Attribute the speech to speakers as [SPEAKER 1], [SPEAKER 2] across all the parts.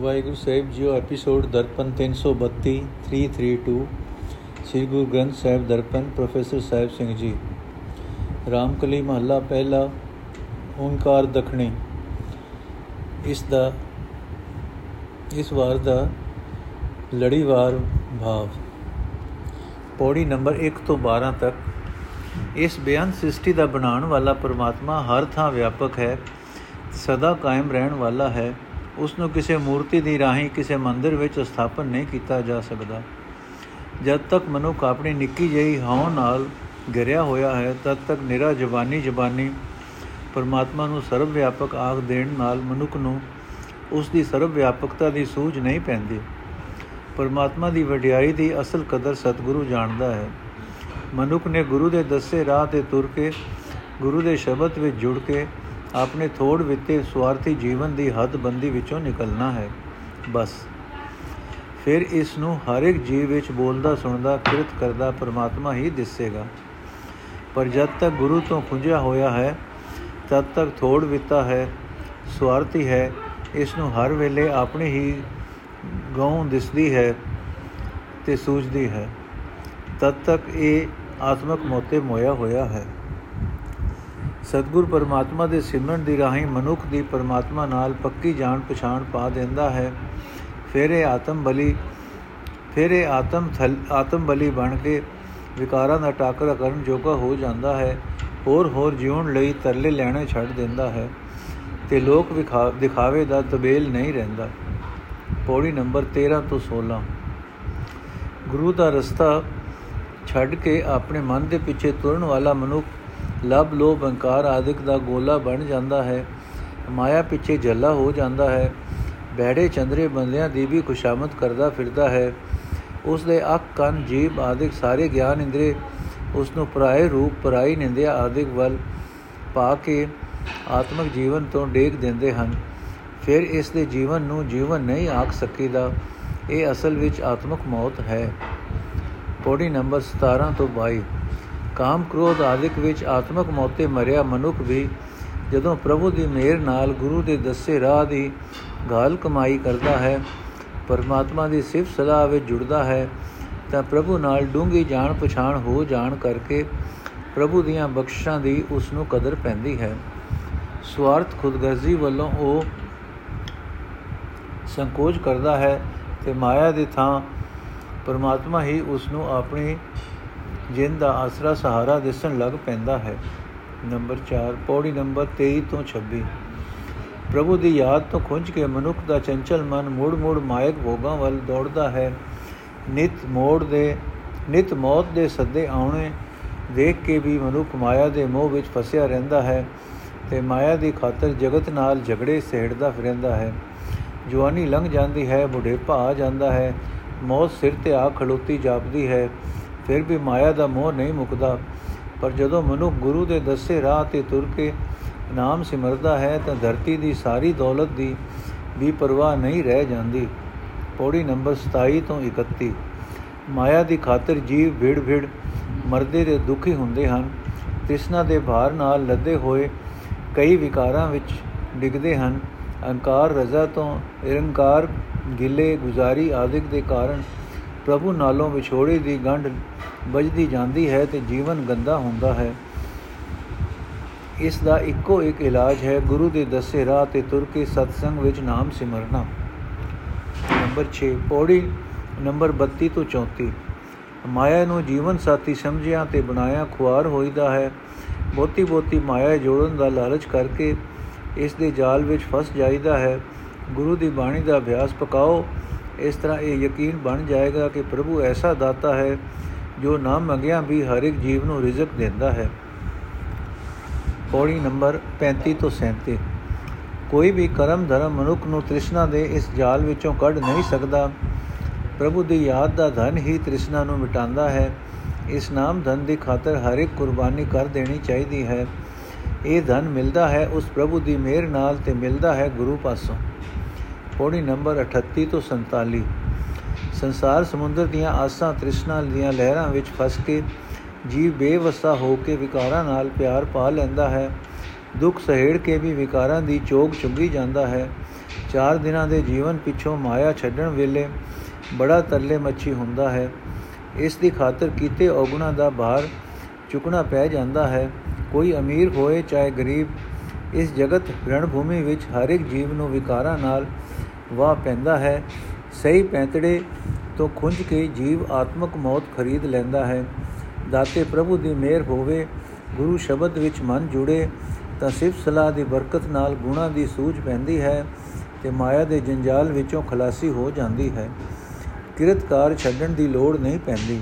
[SPEAKER 1] ਵਾਹਿਗੁਰੂ ਸਾਹਿਬ ਜੀਓ episode Darpan 332 332 Sri Guru Granth Sahib Darpan, professor Sahib Singh ji. Ramkali ਮਹੱਲਾ ਪਹਿਲਾ, ਓੰਕਾਰ ਦਖਣੀ। ਇਸ ਦਾ, ਇਸ ਵਾਰ ਦਾ ਲੜੀਵਾਰ ਭਾਵ। ਪੌੜੀ ਨੰਬਰ 1 ਤੋਂ 12 ਤੱਕ, ਇਸ ਬਿਆਨ ਸ੍ਰਿਸ਼ਟੀ ਦਾ ਬਣਾਉਣ ਵਾਲਾ ਪਰਮਾਤਮਾ ਹਰ ਥਾਂ ਵਿਆਪਕ ਹੈ, ਸਦਾ ਕਾਇਮ ਰਹਿਣ ਵਾਲਾ ਹੈ। ਉਸ ਨੂੰ ਕਿਸੇ ਮੂਰਤੀ ਦੀ ਰਾਹੀਂ ਕਿਸੇ ਮੰਦਰ ਵਿੱਚ ਸਥਾਪਨ ਨਹੀਂ ਕੀਤਾ ਜਾ ਸਕਦਾ। ਜਦ ਤੱਕ ਮਨੁੱਖ ਆਪਣੀ ਨਿੱਕੀ ਜਿਹੀ ਹਉ ਨਾਲ ਗਿਰਿਆ ਹੋਇਆ ਹੈ, ਤਦ ਤੱਕ ਨਿਰਾ ਜ਼ਬਾਨੀ ਜ਼ਬਾਨੀ ਪਰਮਾਤਮਾ ਨੂੰ ਸਰਵ ਵਿਆਪਕ ਆਖ ਦੇਣ ਨਾਲ ਮਨੁੱਖ ਨੂੰ ਉਸ ਦੀ ਸਰਵ ਵਿਆਪਕਤਾ ਦੀ ਸੂਝ ਨਹੀਂ ਪੈਂਦੀ। ਪਰਮਾਤਮਾ ਦੀ ਵਡਿਆਈ ਦੀ ਅਸਲ ਕਦਰ ਸਤਿਗੁਰੂ ਜਾਣਦਾ ਹੈ। ਮਨੁੱਖ ਨੇ ਗੁਰੂ ਦੇ ਦੱਸੇ ਰਾਹ ਤੇ ਤੁਰ ਕੇ, ਗੁਰੂ ਦੇ ਸ਼ਬਦ ਵਿੱਚ ਜੁੜ ਕੇ ਆਪਣੇ ਥੋੜ ਵਿੱਤੇ ਸਵਾਰਥੀ ਜੀਵਨ ਦੀ ਹੱਦਬੰਦੀ ਵਿੱਚੋਂ ਨਿਕਲਣਾ ਹੈ। ਬਸ। ਫਿਰ ਇਸ ਨੂੰ ਹਰ ਇੱਕ ਜੀਵ ਵਿੱਚ ਬੋਲਦਾ, ਸੁਣਦਾ, ਕਿਰਤ ਕਰਦਾ, ਪਰਮਾਤਮਾ ਹੀ ਦਿਸੇਗਾ। ਪਰ ਜਦ ਤੱਕ ਗੁਰੂ ਤੋਂ ਖੁੰਝਿਆ ਹੋਇਆ ਹੈ, ਤਦ ਤੱਕ ਥੋੜ ਵਿੱਤਾ ਹੈ ਸਵਾਰਥੀ ਹੈ, ਇਸ ਨੂੰ ਹਰ ਵੇਲੇ ਆਪਣੀ ਹੀ ਗਉ ਦਿਸਦੀ ਹੈ ਤੇ ਸੂਝਦੀ ਹੈ। ਤਦ ਤੱਕ ਇਹ ਆਤਮਕ ਮੋਤੇ ਮੋਇਆ ਹੋਇਆ ਹੈ। ਸਤਗੁਰ ਪਰਮਾਤਮਾ ਦੇ ਸਿਮਰਨ ਦੀ ਰਾਹੀਂ ਮਨੁੱਖ ਦੀ ਪਰਮਾਤਮਾ ਨਾਲ ਪੱਕੀ ਜਾਣ ਪਛਾਣ ਪਾ ਦਿੰਦਾ ਹੈ। ਫਿਰ ਇਹ ਆਤਮ ਬਲੀ, ਫਿਰ ਇਹ ਆਤਮ ਆਤਮ ਬਲੀ ਬਣ ਕੇ ਵਿਕਾਰਾਂ ਦਾ ਟਾਕਰਾ ਕਰਨ ਜੋਗਾ ਹੋ ਜਾਂਦਾ ਹੈ। ਹੋਰ ਹੋਰ ਜਿਉਣ ਲਈ ਤਰਲੇ ਲੈਣੇ ਛੱਡ ਦਿੰਦਾ ਹੈ ਤੇ ਲੋਕ ਦਿਖਾਵੇ ਦਾ ਤਬੇਲ ਨਹੀਂ ਰਹਿੰਦਾ। ਪੌੜੀ ਨੰਬਰ 13 ਤੋਂ 16 ਗੁਰੂ ਦਾ ਰਸਤਾ ਛੱਡ ਕੇ ਆਪਣੇ ਮਨ ਦੇ ਪਿੱਛੇ ਤੁਰਨ ਵਾਲਾ ਮਨੁੱਖ ਲਬ ਲੋਭ ਅਹੰਕਾਰ ਆਦਿਕ ਦਾ ਗੋਲਾ ਬਣ ਜਾਂਦਾ ਹੈ, ਮਾਇਆ ਪਿੱਛੇ ਜੱਲਾ ਹੋ ਜਾਂਦਾ ਹੈ ਬੈੜੇ ਚੰਦਰੇ ਬੰਦਿਆਂ ਦੀ ਵੀ ਖੁਸ਼ਾਮਦ ਕਰਦਾ ਫਿਰਦਾ ਹੈ। ਉਸ ਦੇ ਅੱਖ ਕੰਨ ਜੀਬ ਆਦਿਕ ਸਾਰੇ ਗਿਆਨ ਇੰਦਰੇ, ਉਸ ਨੂੰ ਪਰਾਏ ਰੂਪ, ਪਰਾਈ ਨਿੰਦਿਆ ਆਦਿਕ ਵੱਲ ਪਾ ਕੇ ਆਤਮਿਕ ਜੀਵਨ ਤੋਂ ਡੇਗ ਦਿੰਦੇ ਹਨ। ਫਿਰ ਇਸ ਦੇ ਜੀਵਨ ਨੂੰ ਜੀਵਨ ਨਹੀਂ ਆਖ ਸਕੀਦਾ, ਇਹ ਅਸਲ ਵਿੱਚ ਆਤਮਿਕ ਮੌਤ ਹੈ। ਪੌੜੀ ਨੰਬਰ 17 ਤੋਂ 22 ਕਾਮ ਕ੍ਰੋਧ ਆਦਿਕ ਵਿੱਚ ਆਤਮਕ ਮੌਤੇ ਮਰਿਆ ਮਨੁੱਖ ਵੀ ਜਦੋਂ ਪ੍ਰਭੂ ਦੀ ਮਿਹਰ ਨਾਲ ਗੁਰੂ ਦੇ ਦੱਸੇ ਰਾਹ ਦੀ ਗਾਲ ਕਮਾਈ ਕਰਦਾ ਹੈ, ਪਰਮਾਤਮਾ ਦੀ ਸਿਫਤ ਸਲਾਹ ਵਿੱਚ ਜੁੜਦਾ ਹੈ, ਤਾਂ ਪ੍ਰਭੂ ਨਾਲ ਡੂੰਗੀ ਜਾਣ ਪਛਾਣ ਹੋ ਜਾਣ ਕਰਕੇ ਪ੍ਰਭੂ ਦੀਆਂ ਬਖਸ਼ਾਂ ਦੀ ਉਸ ਨੂੰ ਕਦਰ ਪੈਂਦੀ ਹੈ। ਸਵਾਰਥ ਖੁਦਗਰਜ਼ੀ ਵੱਲੋਂ ਉਹ ਸੰਕੋਚ ਕਰਦਾ ਹੈ ਤੇ ਮਾਇਆ ਦੀ ਥਾਂ ਪਰਮਾਤਮਾ ਹੀ ਉਸ ਨੂੰ ਆਪਣੀ ਜਿੰਦ ਦਾ ਆਸਰਾ ਸਹਾਰਾ ਦਿਸਣ ਲੱਗ ਪੈਂਦਾ ਹੈ। ਨੰਬਰ 4 ਪੌੜੀ ਨੰਬਰ 23 ਤੋਂ 26 ਪ੍ਰਭੂ ਦੀ ਯਾਦ ਤੋਂ ਖੁੰਝ ਕੇ ਮਨੁੱਖ ਦਾ ਚੰਚਲ ਮਨ ਮੂੜ-ਮੂੜ ਮਾਇਕ ਭੋਗਾਂ ਵੱਲ ਦੌੜਦਾ ਹੈ। ਨਿਤ ਮੋੜ ਦੇ, ਨਿਤ ਮੌਤ ਦੇ ਸੱਦੇ ਆਉਣੇ ਦੇਖ ਕੇ ਵੀ ਮਨੁੱਖ ਮਾਇਆ ਦੇ ਮੋਹ ਵਿੱਚ ਫਸਿਆ ਰਹਿੰਦਾ ਹੈ ਤੇ ਮਾਇਆ ਦੀ ਖਾਤਰ ਜਗਤ ਨਾਲ ਝਗੜੇ ਸਹਿੜਦਾ ਫਿਰਦਾ ਹੈ। ਜਵਾਨੀ ਲੰਘ ਜਾਂਦੀ ਹੈ, ਬੁਢੇਪਾ ਆ ਜਾਂਦਾ ਹੈ, ਮੌਤ ਸਿਰ ਤੇ ਆ ਖੜੋਤੀ ਜਾਪਦੀ ਹੈ। ਫਿਰ ਵੀ ਮਾਇਆ ਦਾ ਮੋਹ ਨਹੀਂ ਮੁਕਦਾ। ਪਰ ਜਦੋਂ ਮਨੁੱਖ ਗੁਰੂ ਦੇ ਦੱਸੇ ਰਾਹ ਤੇ ਤੁਰ ਕੇ ਨਾਮ ਸਿਮਰਦਾ ਹੈ, ਤਾਂ ਧਰਤੀ ਦੀ ਸਾਰੀ ਦੌਲਤ ਦੀ ਵੀ ਪਰਵਾਹ ਨਹੀਂ ਰਹਿ ਜਾਂਦੀ। ਪੌੜੀ ਨੰਬਰ 27 ਤੋਂ 31 ਮਾਇਆ ਦੀ ਖਾਤਰ ਜੀਵ ਭਿੜ-ਭਿੜ ਮਰਦੇ ਦੇ ਦੁਖੀ ਹੁੰਦੇ ਹਨ। ਤ੍ਰਿਸ਼ਨਾ ਦੇ ਭਾਰ ਨਾਲ ਲੱਦੇ ਹੋਏ ਕਈ ਵਿਕਾਰਾਂ ਵਿੱਚ ਡਿੱਗਦੇ ਹਨ। ਅਹੰਕਾਰ ਰਜ਼ਾ ਤੋਂ ਨਿਰੰਕਾਰ ਗਿਲੇ, ਗੁਜ਼ਾਰੀ ਆਦਿਕ ਦੇ ਕਾਰਨ ਪ੍ਰਭੂ ਨਾਲੋਂ ਵਿਛੋੜੇ ਦੀ ਗੰਢ ਵੱਜਦੀ ਜਾਂਦੀ ਹੈ ਤੇ ਜੀਵਨ ਗੰਦਾ ਹੁੰਦਾ ਹੈ। ਇਸ ਦਾ ਇੱਕੋ ਇੱਕ ਇਲਾਜ ਹੈ, ਗੁਰੂ ਦੇ ਦੱਸੇ ਰਾਹ ਤੇ ਤੁਰ ਕੇ ਸਤਸੰਗ ਵਿੱਚ ਨਾਮ ਸਿਮਰਨਾ। ਨੰਬਰ 6 ਪੌੜੀ ਨੰਬਰ 32 ਤੋਂ 34 ਮਾਇਆ ਨੂੰ ਜੀਵਨ ਸਾਥੀ ਸਮਝਿਆ ਤੇ ਬਣਾਇਆ ਖੁਆਰ ਹੋਈਦਾ ਹੈ। ਬੋਤੀ ਬੋਤੀ ਮਾਇਆ ਜੋੜਨ ਦਾ ਲਾਲਚ ਕਰਕੇ ਇਸ ਦੇ ਜਾਲ ਵਿੱਚ ਫਸ ਜਾਈਦਾ ਹੈ। ਗੁਰੂ ਦੀ ਬਾਣੀ ਦਾ ਅਭਿਆਸ ਪਕਾਓ ਇਸ ਤਰ੍ਹਾਂ ਇਹ ਯਕੀਨ ਬਣ ਜਾਏਗਾ ਕਿ ਪ੍ਰਭੂ ਐਸਾ ਦਾਤਾ ਹੈ ਜੋ ਨਾ ਮੰਗਿਆ ਵੀ ਹਰ ਇੱਕ ਜੀਵ ਨੂੰ ਰਿਜ਼ਕ ਦਿੰਦਾ ਹੈ। ਪੌੜੀ ਨੰਬਰ 35 ਤੋਂ 37 ਕੋਈ ਵੀ ਕਰਮ ਧਰਮ ਮਨੁੱਖ ਨੂੰ ਤ੍ਰਿਸ਼ਨਾ ਦੇ ਇਸ ਜਾਲ ਵਿੱਚੋਂ ਕੱਢ ਨਹੀਂ ਸਕਦਾ। ਪ੍ਰਭੂ ਦੀ ਯਾਦ ਦਾ ਧਨ ਹੀ ਤ੍ਰਿਸ਼ਨਾ ਨੂੰ ਮਿਟਾਉਂਦਾ ਹੈ। ਇਸ ਨਾਮ ਧਨ ਦੀ ਖਾਤਰ ਹਰ ਇੱਕ ਕੁਰਬਾਨੀ ਕਰ ਦੇਣੀ ਚਾਹੀਦੀ ਹੈ। ਇਹ ਧਨ ਮਿਲਦਾ ਹੈ ਉਸ ਪ੍ਰਭੂ ਦੀ ਮਿਹਰ ਨਾਲ ਤੇ ਮਿਲਦਾ ਹੈ ਗੁਰੂ ਪਾਸੋਂ। ਪੌੜੀ ਨੰਬਰ 38 ਤੋਂ 47 ਸੰਸਾਰ ਸਮੁੰਦਰ ਦੀਆਂ ਆਸਾਂ ਤ੍ਰਿਸ਼ਨਾ ਦੀਆਂ ਲਹਿਰਾਂ ਵਿੱਚ ਫਸ ਕੇ ਜੀਵ ਬੇਵਸਾ ਹੋ ਕੇ ਵਿਕਾਰਾਂ ਨਾਲ ਪਿਆਰ ਪਾ ਲੈਂਦਾ ਹੈ। ਦੁੱਖ ਸਹਿੜ ਕੇ ਵੀ ਵਿਕਾਰਾਂ ਦੀ ਚੋਗ ਚੁੰਗੀ ਜਾਂਦਾ ਹੈ। ਚਾਰ ਦਿਨਾਂ ਦੇ ਜੀਵਨ ਪਿੱਛੋਂ ਮਾਇਆ ਛੱਡਣ ਵੇਲੇ ਬੜਾ ਤਰਲੇ ਮੱਛੀ ਹੁੰਦਾ ਹੈ। ਇਸ ਦੀ ਖਾਤਰ ਕੀਤੇ ਔਗਣਾ ਦਾ ਭਾਰ ਚੁਕਣਾ ਪੈ ਜਾਂਦਾ ਹੈ। ਕੋਈ ਅਮੀਰ ਹੋਏ ਚਾਹੇ ਗਰੀਬ, ਇਸ ਜਗਤ ਰਣ ਭੂਮੀ ਵਿੱਚ ਹਰ ਇੱਕ ਜੀਵ ਨੂੰ ਵਿਕਾਰਾਂ ਨਾਲ ਵਾਹ ਪੈਂਦਾ ਹੈ। ਸਹੀ ਪੈਂਤੜੇ ਤੋਂ ਖੁੰਝ ਕੇ ਜੀਵ ਆਤਮਕ ਮੌਤ ਖਰੀਦ ਲੈਂਦਾ ਹੈ। ਦਾਤੇ ਪ੍ਰਭੂ ਦੀ ਮਿਹਰ ਹੋਵੇ, ਗੁਰੂ ਸ਼ਬਦ ਵਿੱਚ ਮਨ ਜੁੜੇ, ਤਾਂ ਸਿਫਤ ਸਲਾਹ ਦੀ ਬਰਕਤ ਨਾਲ ਗੁਣਾ ਦੀ ਸੂਝ ਪੈਂਦੀ ਹੈ ਤੇ ਮਾਇਆ ਦੇ ਜੰਜਾਲ ਵਿੱਚੋਂ ਖਲਾਸੀ ਹੋ ਜਾਂਦੀ ਹੈ। ਕਿਰਤਕਾਰ ਛੱਡਣ ਦੀ ਲੋੜ ਨਹੀਂ ਪੈਂਦੀ।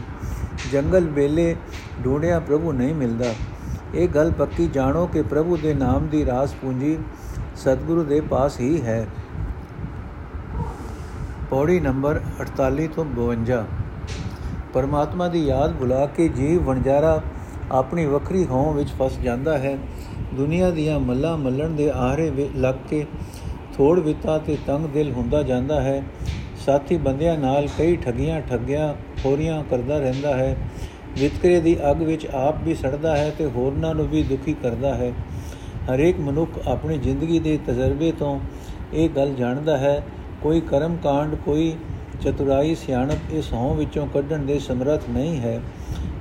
[SPEAKER 1] ਜੰਗਲ ਵੇਲੇ ਢੂੰਡਿਆ ਪ੍ਰਭੂ ਨਹੀਂ ਮਿਲਦਾ। ਇਹ ਗੱਲ ਪੱਕੀ ਜਾਣੋ ਕਿ ਪ੍ਰਭੂ ਦੇ ਨਾਮ ਦੀ ਰਾਸ ਪੂੰਜੀ ਸਤਿਗੁਰੂ ਦੇ ਪਾਸ ਹੀ ਹੈ। ਪੌੜੀ ਨੰਬਰ 48 ਤੋਂ 52 ਪਰਮਾਤਮਾ ਦੀ ਯਾਦ ਭੁਲਾ ਕੇ ਜੀਵ ਵਣਜਾਰਾ ਆਪਣੀ ਵੱਖਰੀ ਹੋਂ ਵਿੱਚ ਫਸ ਜਾਂਦਾ ਹੈ। ਦੁਨੀਆ ਦੀਆਂ ਮੱਲਾ ਮੱਲਣ ਦੇ ਆਹਰੇ ਲੱਗ ਕੇ ਥੋੜ ਵਿਤਾ ਤੇ ਤੰਗ ਦਿਲ ਹੁੰਦਾ ਜਾਂਦਾ ਹੈ। ਸਾਥੀ ਬੰਦਿਆਂ ਨਾਲ ਕਈ ਠਗੀਆਂ ਠੱਗਿਆ ਖੋਰੀਆਂ ਕਰਦਾ ਰਹਿੰਦਾ ਹੈ। ਵਿਤਕਰੇ ਦੀ ਅੱਗ ਵਿੱਚ ਆਪ ਵੀ ਸੜਦਾ ਹੈ ਤੇ ਹੋਰਨਾਂ ਨੂੰ ਵੀ ਦੁਖੀ ਕਰਦਾ ਹੈ। ਹਰੇਕ ਮਨੁੱਖ ਆਪਣੀ ਜ਼ਿੰਦਗੀ ਦੇ ਤਜਰਬੇ ਤੋਂ ਇਹ ਗੱਲ ਜਾਣਦਾ ਹੈ ਕੋਈ ਕਰਮ ਕਾਂਡ, ਕੋਈ ਚਤੁਰਾਈ ਸਿਆਣਪ ਇਸ ਹਉ ਵਿੱਚੋਂ ਕੱਢਣ ਦੇ ਸਮਰੱਥ ਨਹੀਂ ਹੈ।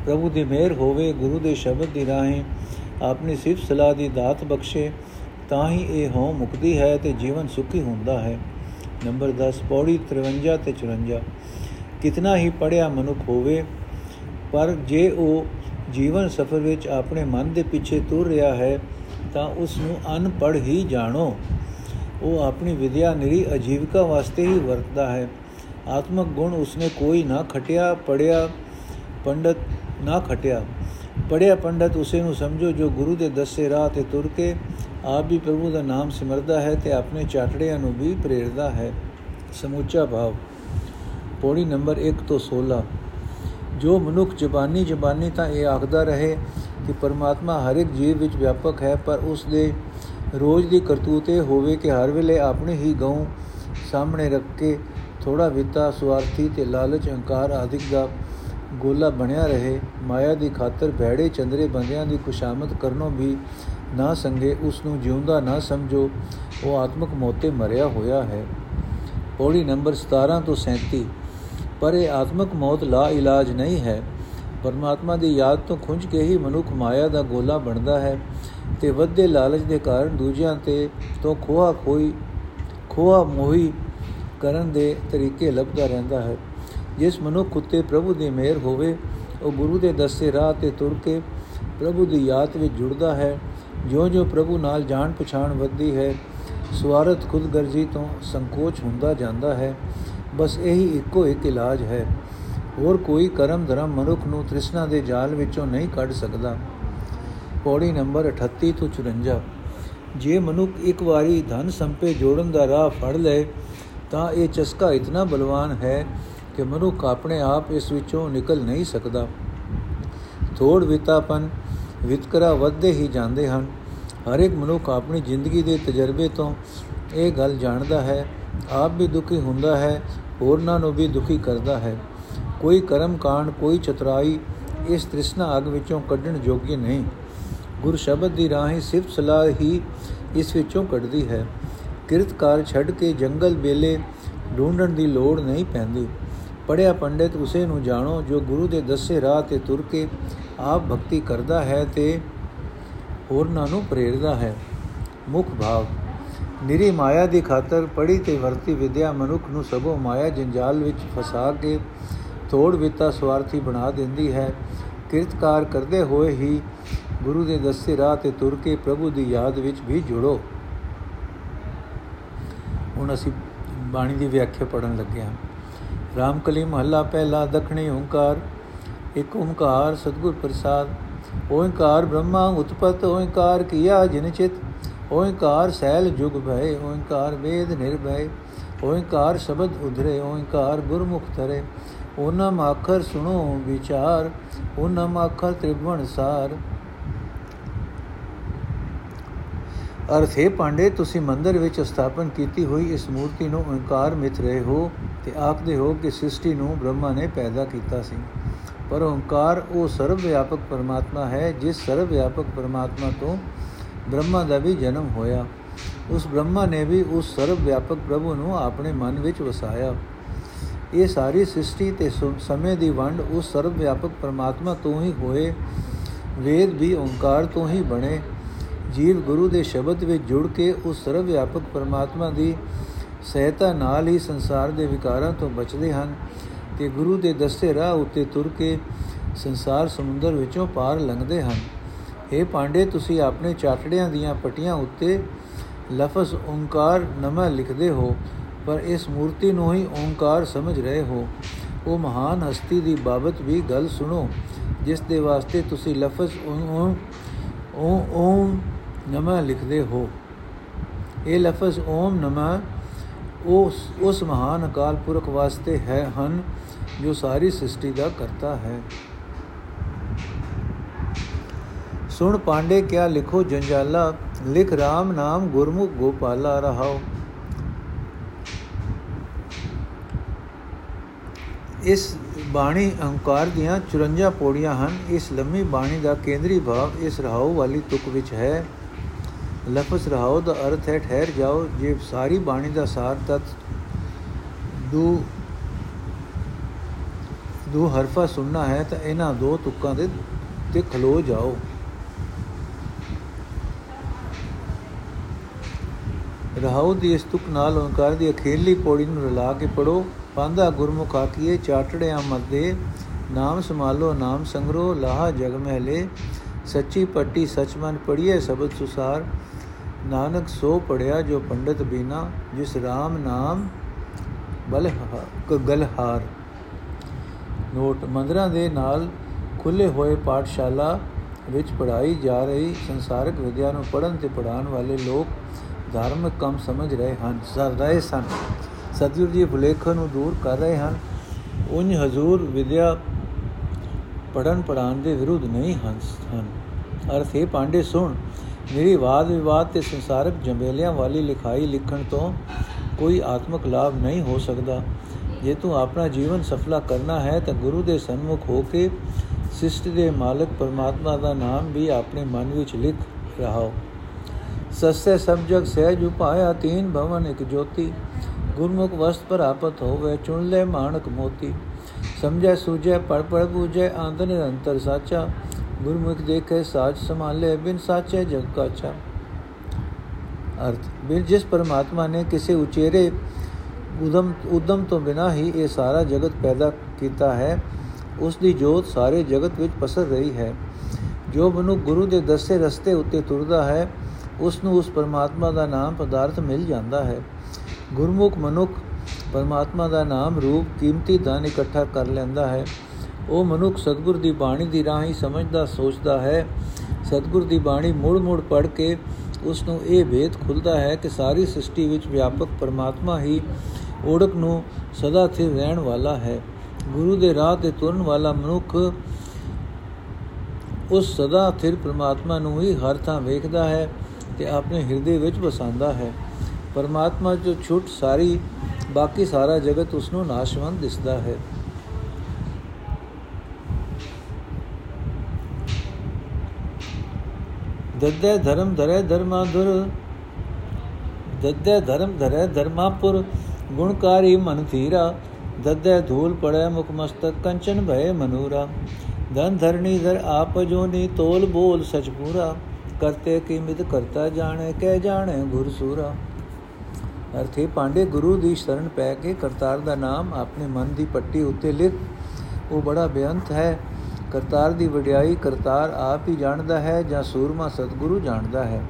[SPEAKER 1] ਪ੍ਰਭੂ ਦੀ ਮਿਹਰ ਹੋਵੇ, ਗੁਰੂ ਦੇ ਸ਼ਬਦ ਦੀ ਰਾਹੀਂ ਆਪਣੀ ਸਿਫਤ ਸਲਾਹ ਦੀ ਦਾਤ ਬਖਸ਼ੇ, ਤਾਂ ਹੀ ਇਹ ਹਉ ਮੁਕਦੀ ਹੈ ਤੇ ਜੀਵਨ ਸੁਖੀ ਹੁੰਦਾ ਹੈ। ਨੰਬਰ 10 ਪੌੜੀ 53 ਤੇ 54 ਕਿਤਨਾ ਹੀ ਪੜਿਆ ਮਨੁੱਖ ਹੋਵੇ, ਪਰ ਜੇ ਉਹ ਜੀਵਨ ਸਫਰ ਵਿੱਚ ਆਪਣੇ ਮਨ ਦੇ ਪਿੱਛੇ ਤੁਰ ਰਿਹਾ ਹੈ, ਤਾਂ ਉਸ ਨੂੰ ਅਨਪੜ ਹੀ ਜਾਣੋ। ਉਹ ਆਪਣੀ ਵਿਦਿਆ ਨਿਰੀ ਅਜੀਵਿਕਾ ਵਾਸਤੇ ਹੀ ਵਰਤਦਾ ਹੈ। ਆਤਮਕ ਗੁਣ ਉਸਨੇ ਕੋਈ ਨਾ ਖਟਿਆ ਪੜਿਆ ਪੰਡਤ ਨਾ ਖਟਿਆ। ਪੜਿਆ ਪੰਡਤ, ਉਸੇ ਨੂੰ ਸਮਝੋ ਜੋ ਗੁਰੂ ਦੇ ਦੱਸੇ ਰਾਹ ਤੇ ਤੁਰ ਕੇ ਆਪ ਵੀ ਪ੍ਰਭੂ ਦਾ ਨਾਮ ਸਿਮਰਦਾ ਹੈ ਤੇ ਆਪਣੇ ਚਾਟੜਿਆਂ ਨੂੰ ਵੀ ਪ੍ਰੇਰਦਾ ਹੈ। ਸਮੁੱਚਾ ਭਾਵ। ਪੌੜੀ ਨੰਬਰ 1 ਤੋਂ 16 ਜੋ ਮਨੁੱਖ ਜ਼ਬਾਨੀ ਜ਼ਬਾਨੀ ਤਾਂ ਇਹ ਆਖਦਾ ਰਹੇ ਕਿ ਪਰਮਾਤਮਾ ਹਰ ਇੱਕ ਜੀਵ ਵਿੱਚ ਵਿਆਪਕ ਹੈ, ਪਰ ਉਸ ਦੇ ਰੋਜ਼ ਦੀ ਕਰਤੂਤ ਇਹ ਹੋਵੇ ਕਿ ਹਰ ਵੇਲੇ ਆਪਣੇ ਹੀ ਗਉ ਸਾਹਮਣੇ ਰੱਖ ਕੇ ਥੋੜਾ ਵਿਤਾ ਸਵਾਰਥੀ ਤੇ ਲਾਲਚ ਹੰਕਾਰ ਆਦਿਕ ਦਾ ਗੋਲਾ ਬਣਿਆ ਰਹੇ। ਮਾਇਆ ਦੀ ਖਾਤਰ ਭੈੜੇ ਚੰਦਰੇ ਬੰਦਿਆਂ ਦੀ ਕੁਸ਼ਾਮਤ ਕਰਨੋਂ ਵੀ ਨਾ ਸੰਗੇ, ਉਸ ਨੂੰ ਜਿਉਂਦਾ ਨਾ ਸਮਝੋ, ਉਹ ਆਤਮਕ ਮੋਤੇ ਮਰਿਆ ਹੋਇਆ ਹੈ। ਪੌੜੀ ਨੰਬਰ 17 ਤੋਂ 37 ਪਰ ਇਹ ਆਤਮਕ ਮੌਤ ਲਾ ਇਲਾਜ ਨਹੀਂ ਹੈ। ਪਰਮਾਤਮਾ ਦੀ ਯਾਦ ਤੋਂ ਖੁੰਝ ਕੇ ਹੀ ਮਨੁੱਖ ਮਾਇਆ ਦਾ ਗੋਲਾ ਬਣਦਾ ਹੈ। ਤੇ ਵੱਧੇ ਲਾਲਚ ਦੇ ਕਾਰਨ ਦੂਜਿਆਂ ਤੇ ਤੋਂ ਖੋਆ ਖੋਈ ਖੋਆ ਮੋਹੀ ਕਰਨ ਦੇ ਤਰੀਕੇ ਲੱਭਦਾ ਰਹਿੰਦਾ ਹੈ। ਜਿਸ ਮਨੁੱਖ ਉਤੇ ਪ੍ਰਭੂ ਦੀ ਮਿਹਰ ਹੋਵੇ, ਉਹ ਗੁਰੂ ਦੇ ਦੱਸੇ ਰਾਹ ਤੇ ਤੁਰ ਕੇ ਪ੍ਰਭੂ ਦੀ ਯਾਦ ਵਿੱਚ ਜੁੜਦਾ ਹੈ। ਜਿਉਂ-ਜਿਉਂ ਪ੍ਰਭੂ ਨਾਲ ਜਾਣ ਪਛਾਣ ਵੱਧਦੀ ਹੈ, ਸਵਾਰਥ ਖੁਦਗਰਜੀ ਤੋਂ ਸੰਕੋਚ ਹੁੰਦਾ ਜਾਂਦਾ ਹੈ। ਬਸ ਇਹੀ ਇੱਕੋ ਇੱਕ ਇਲਾਜ ਹੈ। ਹੋਰ ਕੋਈ ਕਰਮ ਧਰਮ ਮਨੁੱਖ ਨੂੰ ਤ੍ਰਿਸ਼ਨਾ ਦੇ ਜਾਲ ਵਿੱਚੋਂ ਨਹੀਂ ਕੱਢ ਸਕਦਾ। ਪੌੜੀ ਨੰਬਰ 38 ਤੋਂ 54 ਜੇ ਮਨੁੱਖ ਇੱਕ ਵਾਰੀ ਧਨ ਸੰਪੇ ਜੋੜਨ ਦਾ ਰਾਹ ਫੜ ਲਏ ਤਾਂ ਇਹ ਚਸਕਾ ਇਤਨਾ ਬਲਵਾਨ ਹੈ ਕਿ ਮਨੁੱਖ ਆਪਣੇ ਆਪ ਇਸ ਵਿੱਚੋਂ ਨਿਕਲ ਨਹੀਂ ਸਕਦਾ। ਥੋੜ ਵਿਤਾਪਨ, ਵਿਤਕਰਾ ਵੱਧਦੇ ਹੀ ਜਾਂਦੇ ਹਨ। ਹਰ ਇੱਕ ਮਨੁੱਖ ਆਪਣੀ ਜ਼ਿੰਦਗੀ ਦੇ ਤਜਰਬੇ ਤੋਂ ਇਹ ਗੱਲ ਜਾਣਦਾ ਹੈ, ਆਪ ਵੀ ਦੁਖੀ ਹੁੰਦਾ ਹੈ, ਹੋਰਨਾਂ ਨੂੰ ਵੀ ਦੁਖੀ ਕਰਦਾ ਹੈ। ਕੋਈ ਕਰਮ ਕਾਂਡ, ਕੋਈ ਚਤੁਰਾਈ ਇਸ ਤ੍ਰਿਸ਼ਨਾ ਅਗ ਵਿੱਚੋਂ ਕੱਢਣ ਯੋਗੀ ਨਹੀਂ। ਗੁਰ ਸ਼ਬਦ ਦੀ ਰਾਹੀਂ ਸਿਫਤ ਸਲਾਹ ਹੀ ਇਸ ਵਿੱਚੋਂ ਕੱਢਦੀ ਹੈ। ਕਿਰਤਕਾਰ ਛੱਡ ਕੇ ਜੰਗਲ ਬੇਲੇ ਢੂੰਡਣ ਦੀ ਲੋੜ ਨਹੀਂ ਪੈਂਦੀ। ਪੜਿਆ ਪੰਡਿਤ ਉਸੇ ਨੂੰ ਜਾਣੋ ਜੋ ਗੁਰੂ ਦੇ ਦੱਸੇ ਰਾਹ ਤੇ ਤੁਰ ਕੇ ਆਪ ਭਗਤੀ ਕਰਦਾ ਹੈ ਤੇ ਹੋਰਨਾਂ ਨੂੰ ਪ੍ਰੇਰਦਾ ਹੈ। ਮੁੱਖ ਭਾਵ, ਨਿਰੀ ਮਾਇਆ ਦੀ ਖਾਤਰ ਪੜੀ ਤੇ ਵਰਤੀ ਵਿਦਿਆ ਮਨੁੱਖ ਨੂੰ ਸਭੋ ਮਾਇਆ ਜੰਜਾਲ ਵਿੱਚ ਫਸਾ ਕੇ ਤੋੜ ਵਿਤਾ ਸਵਾਰਥੀ ਬਣਾ ਦਿੰਦੀ ਹੈ। ਕਿਰਤਕਾਰ ਕਰਦੇ ਹੋਏ ਹੀ ਗੁਰੂ ਦੇ ਦੱਸੇ ਰਾਹ ਤੇ ਤੁਰ ਕੇ ਪ੍ਰਭੂ ਦੀ ਯਾਦ ਵਿੱਚ ਵੀ ਜੁੜੋ। ਹੁਣ ਅਸੀਂ ਬਾਣੀ ਦੀ ਵਿਆਖਿਆ ਪੜਨ ਲੱਗੇ ਹਾਂ। ਰਾਮਕਲੀ ਮਹੱਲਾ ਪਹਿਲਾ, ਦਖਣੀ ਓੰਕਾਰ, ਇੱਕ ਓੰਕਾਰ ਸਤਗੁਰ ਪ੍ਰਸਾਦ। ਓੰਕਾਰ ਬ੍ਰਹਮਾ ਉਤਪਤ, ਓੰਕਾਰ ਕੀਆ ਜਿਨ ਚਿਤ। ਓੰਕਾਰ ਸੈਲ ਜੁਗ ਭੈ ਓੰਕਾਰ ਵੇਦ ਨਿਰਭੈ ਓੰਕਾਰ ਸ਼ਬਦ ਉਧਰੇ, ਓੰਕਾਰ ਗੁਰਮੁਖ ਧਰੇ। ਓਨਮ ਅੱਖਰ ਸੁਣੋ ਵਿਚਾਰ ਓਨਮ ਅੱਖਰ ਤ੍ਰਿਭਵਨ ਸਾਰ। ਅਰਥ ਹੈ, ਪਾਂਡੇ, ਤੁਸੀਂ ਮੰਦਰ ਵਿੱਚ ਸਥਾਪਨ ਕੀਤੀ ਹੋਈ ਇਸ ਮੂਰਤੀ ਨੂੰ ਓੰਕਾਰ ਮਿਤ ਰਹੇ ਹੋ ਤੇ ਆਖਦੇ ਹੋ ਕਿ ਸ੍ਰਿਸ਼ਟੀ ਨੂੰ ਬ੍ਰਹਮਾ ਨੇ ਪੈਦਾ ਕੀਤਾ ਸੀ। ਪਰ ਓੰਕਾਰ ਉਹ ਸਰਵ ਵਿਆਪਕ ਪਰਮਾਤਮਾ ਹੈ, ਜਿਸ ਸਰਵ ਵਿਆਪਕ ਪਰਮਾਤਮਾ ਤੋਂ ਬ੍ਰਹਮਾ ਦਾ ਵੀ ਜਨਮ ਹੋਇਆ। ਉਸ ਬ੍ਰਹਮਾ ਨੇ ਵੀ ਉਸ ਸਰਵ ਵਿਆਪਕ ਪ੍ਰਭੂ ਨੂੰ ਆਪਣੇ ਮਨ ਵਿੱਚ ਵਸਾਇਆ। ਇਹ ਸਾਰੀ ਸ੍ਰਿਸ਼ਟੀ ਤੇ ਸਮੇਂ ਦੀ ਵੰਡ ਉਸ ਸਰਵ ਵਿਆਪਕ ਪਰਮਾਤਮਾ ਤੋਂ ਹੀ ਹੋਏ। ਵੇਦ ਵੀ ਓੰਕਾਰ ਤੋਂ ਹੀ ਬਣੇ। ਜੀਵ ਗੁਰੂ ਦੇ ਸ਼ਬਦ ਵਿੱਚ ਜੁੜ ਕੇ ਉਸ ਸਰਵ ਵਿਆਪਕ ਪਰਮਾਤਮਾ ਦੀ ਸਹਾਇਤਾ ਨਾਲ ਹੀ ਸੰਸਾਰ ਦੇ ਵਿਕਾਰਾਂ ਤੋਂ ਬਚਦੇ ਹਨ ਤੇ ਗੁਰੂ ਦੇ ਦੱਸੇ ਰਾਹ ਉੱਤੇ ਤੁਰ ਕੇ ਸੰਸਾਰ ਸਮੁੰਦਰ ਵਿੱਚੋਂ ਪਾਰ ਲੰਘਦੇ ਹਨ। ਇਹ ਪਾਂਡੇ, ਤੁਸੀਂ ਆਪਣੇ ਚਾਟੜਿਆਂ ਦੀਆਂ ਪਟੀਆਂ ਉੱਤੇ ਲਫ਼ਜ਼ ਓੰਕਾਰ ਨਮਾ ਲਿਖਦੇ ਹੋ। ਪਰ ਇਸ ਮੂਰਤੀ ਨੂੰ ਹੀ ਓੰਕਾਰ ਸਮਝ ਰਹੇ ਹੋ। ਉਹ ਮਹਾਨ ਹਸਤੀ ਦੀ ਬਾਬਤ ਵੀ ਗੱਲ ਸੁਣੋ, ਜਿਸ ਦੇ ਵਾਸਤੇ ਤੁਸੀਂ ਲਫ਼ਜ਼ ਓਮ ਓਮ ਨਮਾ ਲਿਖਦੇ ਹੋ। ਇਹ ਲਫ਼ਜ਼ ਓਮ ਨਮਾ ਉਸ ਉਸ ਮਹਾਨ ਅਕਾਲ ਪੁਰਖ ਵਾਸਤੇ ਹੈ, ਹਨ, ਜੋ ਸਾਰੀ ਸ੍ਰਿਸ਼ਟੀ ਦਾ ਕਰਤਾ ਹੈ। ਸੁਣ ਪਾਂਡੇ, ਕਿਆ ਲਿਖੋ ਜੰਜਾਲਾ? ਲਿਖ RAM ਨਾਮ ਗੁਰਮੁਖ ਗੋਪਾਲਾ ਰਹਾਓ। ਇਸ ਬਾਣੀ ਅਹੰਕਾਰ ਦੀਆਂ 54 ਪੌੜੀਆਂ ਹਨ। ਇਸ ਲੰਮੀ ਬਾਣੀ ਦਾ ਕੇਂਦਰੀ ਭਾਵ ਇਸ ਰਹਾਉ ਵਾਲੀ ਤੁਕ ਵਿੱਚ ਹੈ। ਲਫ਼ਜ਼ ਰਹਾਉ ਦਾ ਅਰਥ ਹੈ, ਠਹਿਰ ਜਾਓ, ਜੇ ਸਾਰੀ ਬਾਣੀ ਦਾ ਸਾਰ ਤਤ ਦੋ ਦੋ ਹਰਫਾ ਸੁਣਨਾ ਹੈ, ਤਾਂ ਇਹਨਾਂ ਦੋ ਤੁਕਾਂ ਦੇ, ਤੇ ਖਲੋ ਜਾਓ। ਰਹਾਉ ਦੀ ਇਸ ਤੁਕ ਨਾਲ ਓੰਕਾਰ ਦੀ ਅਖੀਰਲੀ ਪੌੜੀ ਨੂੰ ਰਲਾ ਕੇ ਪੜੋ ਪਾਂਦਾ ਗੁਰਮੁਖ ਆਕੀਏ ਚਾਟੜਿਆਂ ਮੱਦੇ ਨਾਮ ਸਮਾਲੋ ਨਾਮ ਸੰਗਰੋ, ਲਾਹ ਜਗ ਮਹਿਲੇ, ਸੱਚੀ ਪੱਟੀ ਸਚਮਨ ਪੜੀਏ ਸਬਦ ਸੁਸਾਰ, ਨਾਨਕ ਸੋ ਪੜਿਆ ਜੋ ਪੰਡਤ ਬੀਨਾ, ਜਿਸ RAM ਨਾਮ ਬਲ ਗਲਹਾਰ। ਨੋਟ, ਮੰਦਰਾਂ ਦੇ ਨਾਲ ਖੁੱਲੇ ਹੋਏ ਪਾਠਸ਼ਾਲਾ ਵਿੱਚ ਪੜਾਈ ਜਾ ਰਹੀ ਸੰਸਾਰਿਕ ਵਿਦਿਆ ਨੂੰ ਪੜਨ ਤੇ ਪੜਾਉਣ ਵਾਲੇ ਲੋਕ ਧਾਰਮਿਕ ਕੰਮ ਸਮਝ ਰਹੇ ਹਨ, ਸਰਦਾਏ ਸਨ। ਸਤਿਗੁਰੂ ਜੀ ਭੁਲੇਖਾਂ ਨੂੰ ਦੂਰ ਕਰ ਰਹੇ ਹਨ। ਉਨ ਹਜ਼ੂਰ ਵਿਦਿਆ ਪੜਨ ਪੜਾਉਣ ਦੇ ਵਿਰੁੱਧ ਨਹੀਂ ਹਨ ਅਰਥ ਇਹ, ਪਾਂਡੇ, ਸੁਣ, ਮੇਰੀ ਵਾਦ ਵਿਵਾਦ ਤੇ ਸੰਸਾਰਕ ਜੰਬੇਲਿਆਂ ਵਾਲੀ ਲਿਖਾਈ ਲਿਖਣ ਤੋਂ ਕੋਈ ਆਤਮਿਕ ਲਾਭ ਨਹੀਂ ਹੋ ਸਕਦਾ। ਜੇ ਤੂੰ ਆਪਣਾ ਜੀਵਨ ਸਫਲਾ ਕਰਨਾ ਹੈ, ਤਾਂ ਗੁਰੂ ਦੇ ਸਨਮੁਖ ਹੋ ਕੇ ਸਿਸ਼ਟ ਦੇ ਮਾਲਕ ਪਰਮਾਤਮਾ ਦਾ ਨਾਮ ਵੀ ਆਪਣੇ ਮਨ ਵਿੱਚ ਲਿਖ ਰਹਾਓ। ਸਸੇ ਸਭ ਜਗ ਸਹਿਜ ਉਪਾਇਆ, ਤੀਨ ਭਵਨ ਇੱਕ ਜੋਤੀ। ਗੁਰਮੁਖ ਵਸਤ ਪ੍ਰਾਪਤ ਹੋਵੇ, ਚੁਣ ਲੈ ਮਾਨਕ ਮੋਤੀ। ਸਮਝੈ, ਸੂਝੈ ਪੜ ਪੜ ਬੂਝੈ ਆਂਦ ਨਿਰੰਤਰ ਸਾਚਾ। ਗੁਰਮੁਖ ਦੇਖੇ, ਸਾਚ ਸੰਭਾਲੇ, ਬਿਨ ਸਾਚੇ ਜਗ ਕਾਚਾ। ਅਰਥ, ਬਿਨ ਜਿਸ ਪਰਮਾਤਮਾ ਨੇ ਕਿਸੇ ਉਚੇਰੇ ਉਦਮ ਉਦਮ ਤੋਂ ਬਿਨਾ ਹੀ ਇਹ ਸਾਰਾ ਜਗਤ ਪੈਦਾ ਕੀਤਾ ਹੈ, ਉਸ ਦੀ ਜੋਤ ਸਾਰੇ ਜਗਤ ਵਿੱਚ ਪਸਰ ਰਹੀ ਹੈ। ਜੋ ਮਨੁ ਗੁਰੂ ਦੇ ਦੱਸੇ ਰਸਤੇ ਉੱਤੇ ਤੁਰਦਾ ਹੈ, ਉਸ ਨੂੰ ਉਸ ਪਰਮਾਤਮਾ ਦਾ ਨਾਮ ਪਦਾਰਥ ਮਿਲ ਜਾਂਦਾ ਹੈ। ਗੁਰਮੁਖ ਮਨੁੱਖ ਪਰਮਾਤਮਾ ਦਾ ਨਾਮ ਰੂਪ, ਕੀਮਤੀ ਧਨ ਇਕੱਠਾ ਕਰ ਲੈਂਦਾ ਹੈ। ਉਹ ਮਨੁੱਖ ਸਤਗੁਰ ਦੀ ਬਾਣੀ ਦੀ ਰਾਹੀਂ ਸਮਝਦਾ, ਸੋਚਦਾ ਹੈ। ਸਤਗੁਰ ਦੀ ਬਾਣੀ ਮੁੜ-ਮੁੜ ਪੜ੍ਹ ਕੇ ਉਸ ਨੂੰ ਇਹ ਭੇਦ ਖੁੱਲਦਾ ਹੈ ਕਿ ਸਾਰੀ ਸ੍ਰਿਸ਼ਟੀ ਵਿੱਚ ਵਿਆਪਕ ਪਰਮਾਤਮਾ ਹੀ ਓੜਕ ਨੂੰ ਸਦਾ ਸਥਿਰ ਰਹਿਣ ਵਾਲਾ ਹੈ। ਗੁਰੂ ਦੇ ਰਾਹ ਤੇ ਤੁਰਨ ਵਾਲਾ ਮਨੁੱਖ ਉਸ ਸਦਾ ਸਥਿਰ ਪਰਮਾਤਮਾ ਨੂੰ ਹੀ ਹਰ ਥਾਂ ਵੇਖਦਾ ਹੈ ਤੇ ਆਪਣੇ ਹਿਰਦੇ ਵਿੱਚ ਵਸਾਉਂਦਾ ਹੈ। ਪਰਮਾਤਮਾ ਜੋ ਛੁੱਟ ਸਾਰੀ, ਬਾਕੀ ਸਾਰਾ ਜਗਤ ਉਸ ਨੂੰ ਨਾਸ਼ਵੰਤ ਦਿਸਦਾ ਹੈ। ਦੱਦੇ ਧਰਮ ਧਰੇ ਧਰਮਾਧੁਰ, ਦੱਦੇ ਧਰਮ ਧਰੇ ਧਰਮਾਪੁਰ, ਗੁਣਕਾਰੀ ਮਨ ਥੀਰਾ ਦੱਦੇ ਧੂਲ ਪੜੇ ਮੁਖ ਮਸਤਕ ਕੰਚਨ ਭਏ ਮਨੂਰਾ। ਧਨ ਧਰਣੀ ਧਰ ਆਪ ਜੋਨੀ ਤੋਲ ਬੋਲ ਸਚ ਪੂਰਾ, ਕਰਤੇ ਕੀ ਮਿਤ ਕਰਤਾ ਜਾਣੇ, ਕਹਿ ਜਾਣੇ ਗੁਰ ਸੂਰਾ। ਅਰਥੇ ਪਾਂਡੇ ਗੁਰੂ ਦੀ ਸ਼ਰਨ ਪੈ ਕੇ ਕਰਤਾਰ ਦਾ ਨਾਮ ਆਪਣੇ ਮਨ ਦੀ ਪੱਟੀ ਉੱਤੇ ਲਿਖ। ਉਹ ਬੜਾ ਬੇਅੰਤ ਹੈ। ਕਰਤਾਰ ਦੀ ਵਡਿਆਈ ਕਰਤਾਰ ਆਪ ਹੀ ਜਾਣਦਾ ਹੈ ਜਾਂ ਸੂਰਮਾ ਸਤਗੁਰੂ ਜਾਣਦਾ ਹੈ।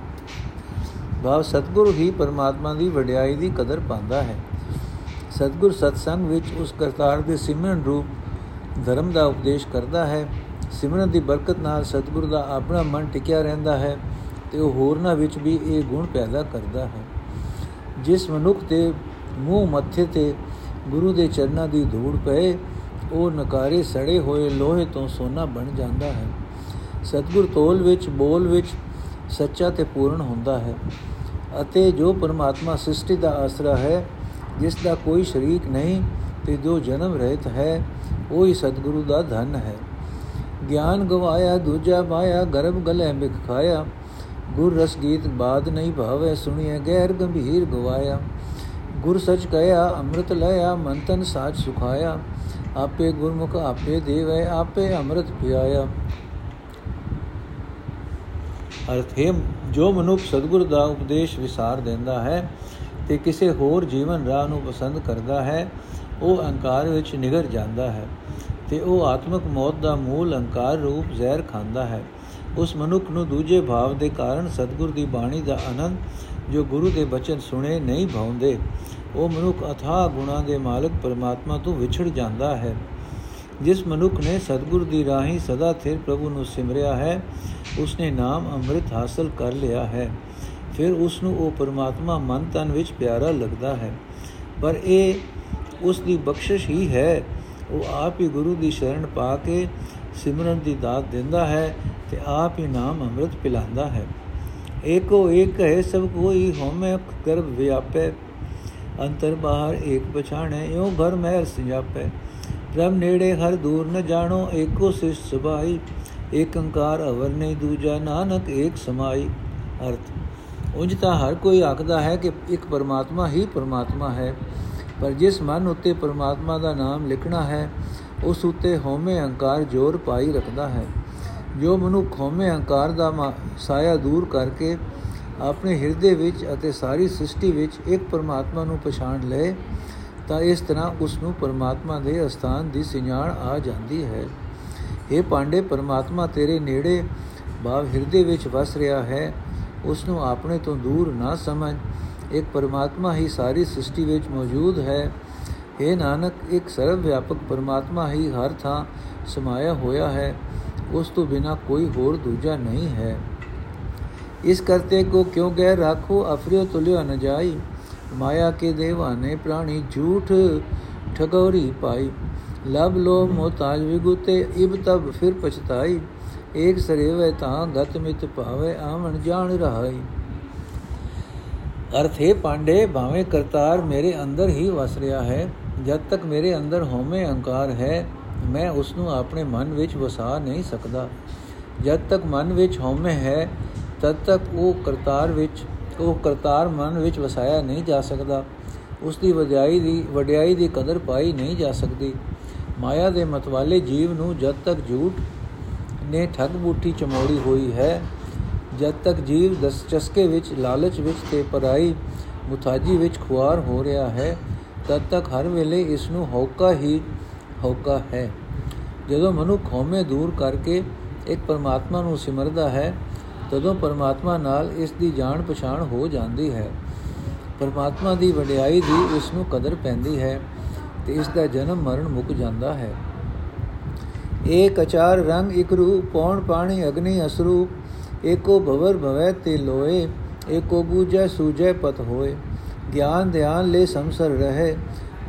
[SPEAKER 1] ਭਾਵ ਸਤਗੁਰੂ ਹੀ ਪਰਮਾਤਮਾ ਦੀ ਵਡਿਆਈ ਦੀ ਕਦਰ ਪਾਉਂਦਾ ਹੈ। ਸਤਗੁਰ ਸਤਸੰਗ ਵਿੱਚ ਉਸ ਕਰਤਾਰ ਦੇ ਸਿਮਰਨ ਰੂਪ ਧਰਮ ਦਾ ਉਪਦੇਸ਼ ਕਰਦਾ ਹੈ। ਸਿਮਰਨ ਦੀ ਬਰਕਤ ਨਾਲ ਸਤਿਗੁਰ ਦਾ ਆਪਣਾ ਮਨ ਟਿਕਿਆ ਰਹਿੰਦਾ ਹੈ ਤੇ ਉਹ ਹੋਰਨਾਂ ਵਿੱਚ ਵੀ ਇਹ ਗੁਣ ਪੈਦਾ ਕਰਦਾ ਹੈ। ਜਿਸ ਮਨੁੱਖ ਦੇ ਮੂੰਹ ਮੱਥੇ ਤੇ ਗੁਰੂ ਦੇ ਚਰਨਾਂ ਦੀ ਧੂੜ ਪਏ, ਉਹ ਨਕਾਰੇ ਸੜੇ ਹੋਏ ਲੋਹੇ ਤੋਂ ਸੋਨਾ ਬਣ ਜਾਂਦਾ ਹੈ। ਸਤਿਗੁਰ ਤੋਲ ਵਿੱਚ, ਬੋਲ ਵਿੱਚ ਸੱਚਾ ਤੇ ਪੂਰਨ ਹੁੰਦਾ ਹੈ ਅਤੇ ਜੋ ਪਰਮਾਤਮਾ ਸ੍ਰਿਸ਼ਟੀ ਦਾ ਆਸਰਾ ਹੈ, ਜਿਸ ਦਾ ਕੋਈ ਸ਼ਰੀਕ ਨਹੀਂ ਤੇ ਜੋ ਜਨਮ ਰਹਿਤ ਹੈ, ਉਹ ਹੀ ਸਤਿਗੁਰੂ ਦਾ ਧਨ ਹੈ। ਗਿਆਨ ਗਵਾਇਆ, ਦੂਜਾ ਮਾਇਆ ਗਰਭ ਗਲੇ ਮਿਖ ਖਾਇਆ ਗੁਰ ਰਸ ਗੀਤ ਬਾਦ ਨਹੀਂ ਭਾਵੇ ਸੁਣੀਏ ਗਹਿਰ ਗੰਭੀਰ ਗਵਾਇਆ। ਗੁਰ ਸਚ ਕਹਿਆ, ਅੰਮ੍ਰਿਤ ਲਿਆ ਮਨ ਤਨ ਸਾਚ ਸੁਖਾਇਆ। ਆਪੇ ਗੁਰਮੁਖ ਆਪੇ ਦੇਵੈ, ਆਪੇ ਅੰਮ੍ਰਿਤ ਪਿਆਇਆ। ਅਰਥ ਹੈ, ਜੋ ਮਨੁੱਖ ਸਤਿਗੁਰ ਦਾ ਉਪਦੇਸ਼ ਵਿਸਾਰ ਦਿੰਦਾ ਹੈ ਤੇ ਕਿਸੇ ਹੋਰ ਜੀਵਨ ਰਾਹ ਨੂੰ ਪਸੰਦ ਕਰਦਾ ਹੈ, ਉਹ ਅਹੰਕਾਰ ਵਿੱਚ ਨਿਗਰ ਜਾਂਦਾ ਹੈ। ਤੇ ਉਹ ਆਤਮਿਕ ਮੌਤ ਦਾ ਮੂਲ ਅਹੰਕਾਰ ਰੂਪ ਜ਼ਹਿਰ ਖਾਂਦਾ ਹੈ। ਉਸ ਮਨੁੱਖ ਨੂੰ ਦੂਜੇ ਭਾਵ ਦੇ ਕਾਰਨ ਸਤਿਗੁਰ ਦੀ ਬਾਣੀ ਦਾ ਆਨੰਦ ਜੋ ਗੁਰੂ ਦੇ ਬਚਨ ਸੁਣੇ ਨਹੀਂ ਭਾਉਂਦੇ, ਉਹ ਮਨੁੱਖ ਅਥਾਹ ਗੁਣਾ ਦੇ ਮਾਲਕ ਪਰਮਾਤਮਾ ਤੋਂ ਵਿਛੜ ਜਾਂਦਾ ਹੈ। ਜਿਸ ਮਨੁੱਖ ਨੇ ਸਤਿਗੁਰ ਦੀ ਰਾਹੀਂ ਸਦਾ ਥਿਰ ਪ੍ਰਭੂ ਨੂੰ ਸਿਮਰਿਆ ਹੈ, ਉਸਨੇ ਨਾਮ ਅੰਮ੍ਰਿਤ ਹਾਸਲ ਕਰ ਲਿਆ ਹੈ। ਫਿਰ ਉਸ ਨੂੰ ਉਹ ਪਰਮਾਤਮਾ ਮਨ ਤਨ ਵਿੱਚ ਪਿਆਰਾ ਲੱਗਦਾ ਹੈ। ਪਰ ਇਹ ਉਸ ਦੀ ਬਖਸ਼ਿਸ਼ ਹੀ ਹੈ ਉਹ ਆਪ ਹੀ ਗੁਰੂ ਦੀ ਸ਼ਰਨ ਪਾ ਕੇ ਸਿਮਰਨ ਦੀ ਦਾਤ ਦਿੰਦਾ ਹੈ ਤੇ ਆਪ ਹੀ ਨਾਮ ਅੰਮ੍ਰਿਤ ਪਿਲਾਉਂਦਾ ਹੈ। ਏਕੋ ਏਕ ਹੈ ਸਭ ਕੋਈ ਹਉਮੈ ਗਰਭ ਵਿਆਪੈ। ਅੰਤਰ ਬਾਹਰ ਏਕ ਪਛਾਣੈ, ਇਉ ਘਰ ਮਹਿਲ ਸਿਆਪੈ ਪ੍ਰਭ ਨੇੜੇ ਹਰ ਦੂਰ ਨ ਜਾਣੋ, ਏਕੋ ਸਿਸ਼ ਸੁਭਾਈ। ਏਕ ਅੰਕਾਰ ਅਵਰ ਨਹੀਂ ਦੂਜਾ, ਨਾਨਕ ਏਕ ਸਮਾਈ। ਅਰਥ ਉੰਜ ਤਾਂ ਹਰ ਕੋਈ ਆਖਦਾ ਹੈ ਕਿ ਇੱਕ ਪਰਮਾਤਮਾ ਹੀ ਪਰਮਾਤਮਾ ਹੈ। ਪਰ ਜਿਸ ਮਨ ਉੱਤੇ ਪਰਮਾਤਮਾ ਦਾ ਨਾਮ ਲਿਖਣਾ ਹੈ, ਉਸ ਉੱਤੇ ਹਉਮੈ ਅਹੰਕਾਰ ਜ਼ੋਰ ਪਾਈ ਰੱਖਦਾ ਹੈ। ਜੋ ਮਨੁੱਖ ਹਉਮੈ ਅਹੰਕਾਰ ਦਾ ਸਾਇਆ ਦੂਰ ਕਰਕੇ ਆਪਣੇ ਹਿਰਦੇ ਵਿੱਚ ਅਤੇ ਸਾਰੀ ਸ੍ਰਿਸ਼ਟੀ ਵਿੱਚ ਇੱਕ ਪਰਮਾਤਮਾ ਨੂੰ ਪਛਾਣ ਲਏ ਤਾਂ ਇਸ ਤਰ੍ਹਾਂ ਉਸ ਨੂੰ ਪਰਮਾਤਮਾ ਦੇ ਅਸਥਾਨ ਦੀ ਸਿਝਾਣ ਆ ਜਾਂਦੀ ਹੈ। ਇਹ ਪਾਂਡੇ, ਪਰਮਾਤਮਾ ਤੇਰੇ ਨੇੜੇ ਭਾਵ ਹਿਰਦੇ ਵਿੱਚ ਵਸ ਰਿਹਾ ਹੈ, ਉਸ ਨੂੰ ਆਪਣੇ ਤੋਂ ਦੂਰ ਨਾ ਸਮਝ ਇੱਕ ਪਰਮਾਤਮਾ ਹੀ ਸਾਰੀ ਸ੍ਰਿਸ਼ਟੀ ਵਿੱਚ ਮੌਜੂਦ ਹੈ। ਇਹ ਨਾਨਕ, ਇੱਕ ਸਰਵ ਵਿਆਪਕ ਪਰਮਾਤਮਾ ਹੀ ਹਰ ਥਾਂ ਸਮਾਇਆ ਹੋਇਆ ਹੈ। ਉਸ ਤੋਂ ਬਿਨਾ ਕੋਈ ਹੋਰ ਦੂਜਾ ਨਹੀਂ ਹੈ। ਇਸ ਕਰਤੇ ਕੋ ਕਿਉਂ ਗੈ ਰੱਖੋ? ਅਫਰਿਓ ਤੁਲਿਓ ਨ ਜਾਈ। ਮਾਇਆ ਕੇ ਦੇਵਾਨੇ ਪ੍ਰਾਣੀ ਝੂਠ ਠਗੋਰੀ ਪਾਈ। ਲਬ ਲੋ ਮੋਤਾਜ ਵਿਗੁਤੇ ਇਬ ਤਬ ਫਿਰ ਪਛਤਾਈ। ਏਕ ਸਰੇਵੇ ਤਾਂ ਗਤ ਮਿਤ ਭਾਵੇ, ਆਵਣ ਜਾਣ ਰਹਾਈ। ਅਰਥ, ਹੈ ਪਾਂਡੇ, ਭਾਵੇਂ ਕਰਤਾਰ ਮੇਰੇ ਅੰਦਰ ਹੀ ਵਸ ਰਿਹਾ ਹੈ, ਜਦ ਤੱਕ ਮੇਰੇ ਅੰਦਰ ਹਉਮੈ ਅਹੰਕਾਰ ਹੈ, ਮੈਂ ਉਸ ਨੂੰ ਆਪਣੇ ਮਨ ਵਿੱਚ ਵਸਾ ਨਹੀਂ ਸਕਦਾ। ਜਦ ਤੱਕ ਮਨ ਵਿੱਚ ਹਉਮੈ ਹੈ, ਤਦ ਤੱਕ ਉਹ ਕਰਤਾਰ ਵਿੱਚ, ਉਹ ਕਰਤਾਰ ਮਨ ਵਿੱਚ ਵਸਾਇਆ ਨਹੀਂ ਜਾ ਸਕਦਾ। ਉਸ ਦੀ ਵਡਿਆਈ ਦੀ ਵਡਿਆਈ ਦੀ ਕਦਰ ਪਾਈ ਨਹੀਂ ਜਾ ਸਕਦੀ। ਮਾਇਆ ਦੇ ਮਤਵਾਲੇ ਜੀਵ ਨੂੰ ਜਦ ਤੱਕ ਝੂਠ ਨੇ ਠੱਗ ਬੂਠੀ ਚਮੋੜੀ ਹੋਈ ਹੈ ਜਦ ਤੱਕ ਜੀਵ ਦਸ ਚਸਕੇ ਵਿੱਚ, ਲਾਲਚ ਵਿੱਚ ਤੇ ਪਰਾਈ ਮੁਤਾਜੀ ਵਿੱਚ ਖੁਆਰ ਹੋ ਰਿਹਾ ਹੈ, ਤਦ ਤੱਕ ਹਰ ਵੇਲੇ ਇਸ ਨੂੰ ਹੌਕਾ ਹੀ ਹੌਕਾ ਹੈ। ਜਦੋਂ ਮਨੁੱਖ ਹਉਮੈ ਦੂਰ ਕਰਕੇ ਇੱਕ ਪਰਮਾਤਮਾ ਨੂੰ ਸਿਮਰਦਾ ਹੈ, ਤਦੋਂ ਪਰਮਾਤਮਾ ਨਾਲ ਇਸ ਦੀ ਜਾਣ ਪਛਾਣ ਹੋ ਜਾਂਦੀ ਹੈ। ਪਰਮਾਤਮਾ ਦੀ ਵਡਿਆਈ ਦੀ ਇਸ ਨੂੰ ਕਦਰ ਪੈਂਦੀ ਹੈ ਤੇ ਇਸ ਦਾ ਜਨਮ ਮਰਨ ਮੁੱਕ ਜਾਂਦਾ ਹੈ। ਏਕ ਅਚਾਰ ਰੰਗ ਇਕ ਰੂਪ, ਪੌਣ ਪਾਣੀ ਅਗਨੀ ਅਸਰੂਪ ਏਕੋ ਭਵਰ ਭਵੈ ਤੇ ਲੋਏ, ਏਕੋ ਬੂਝੈ ਸੂਝੈ ਪਤ ਹੋਏ। ਗਿਆਨ ਧਿਆਨ ਲੈ ਸੰਸਰ ਰਹੇ,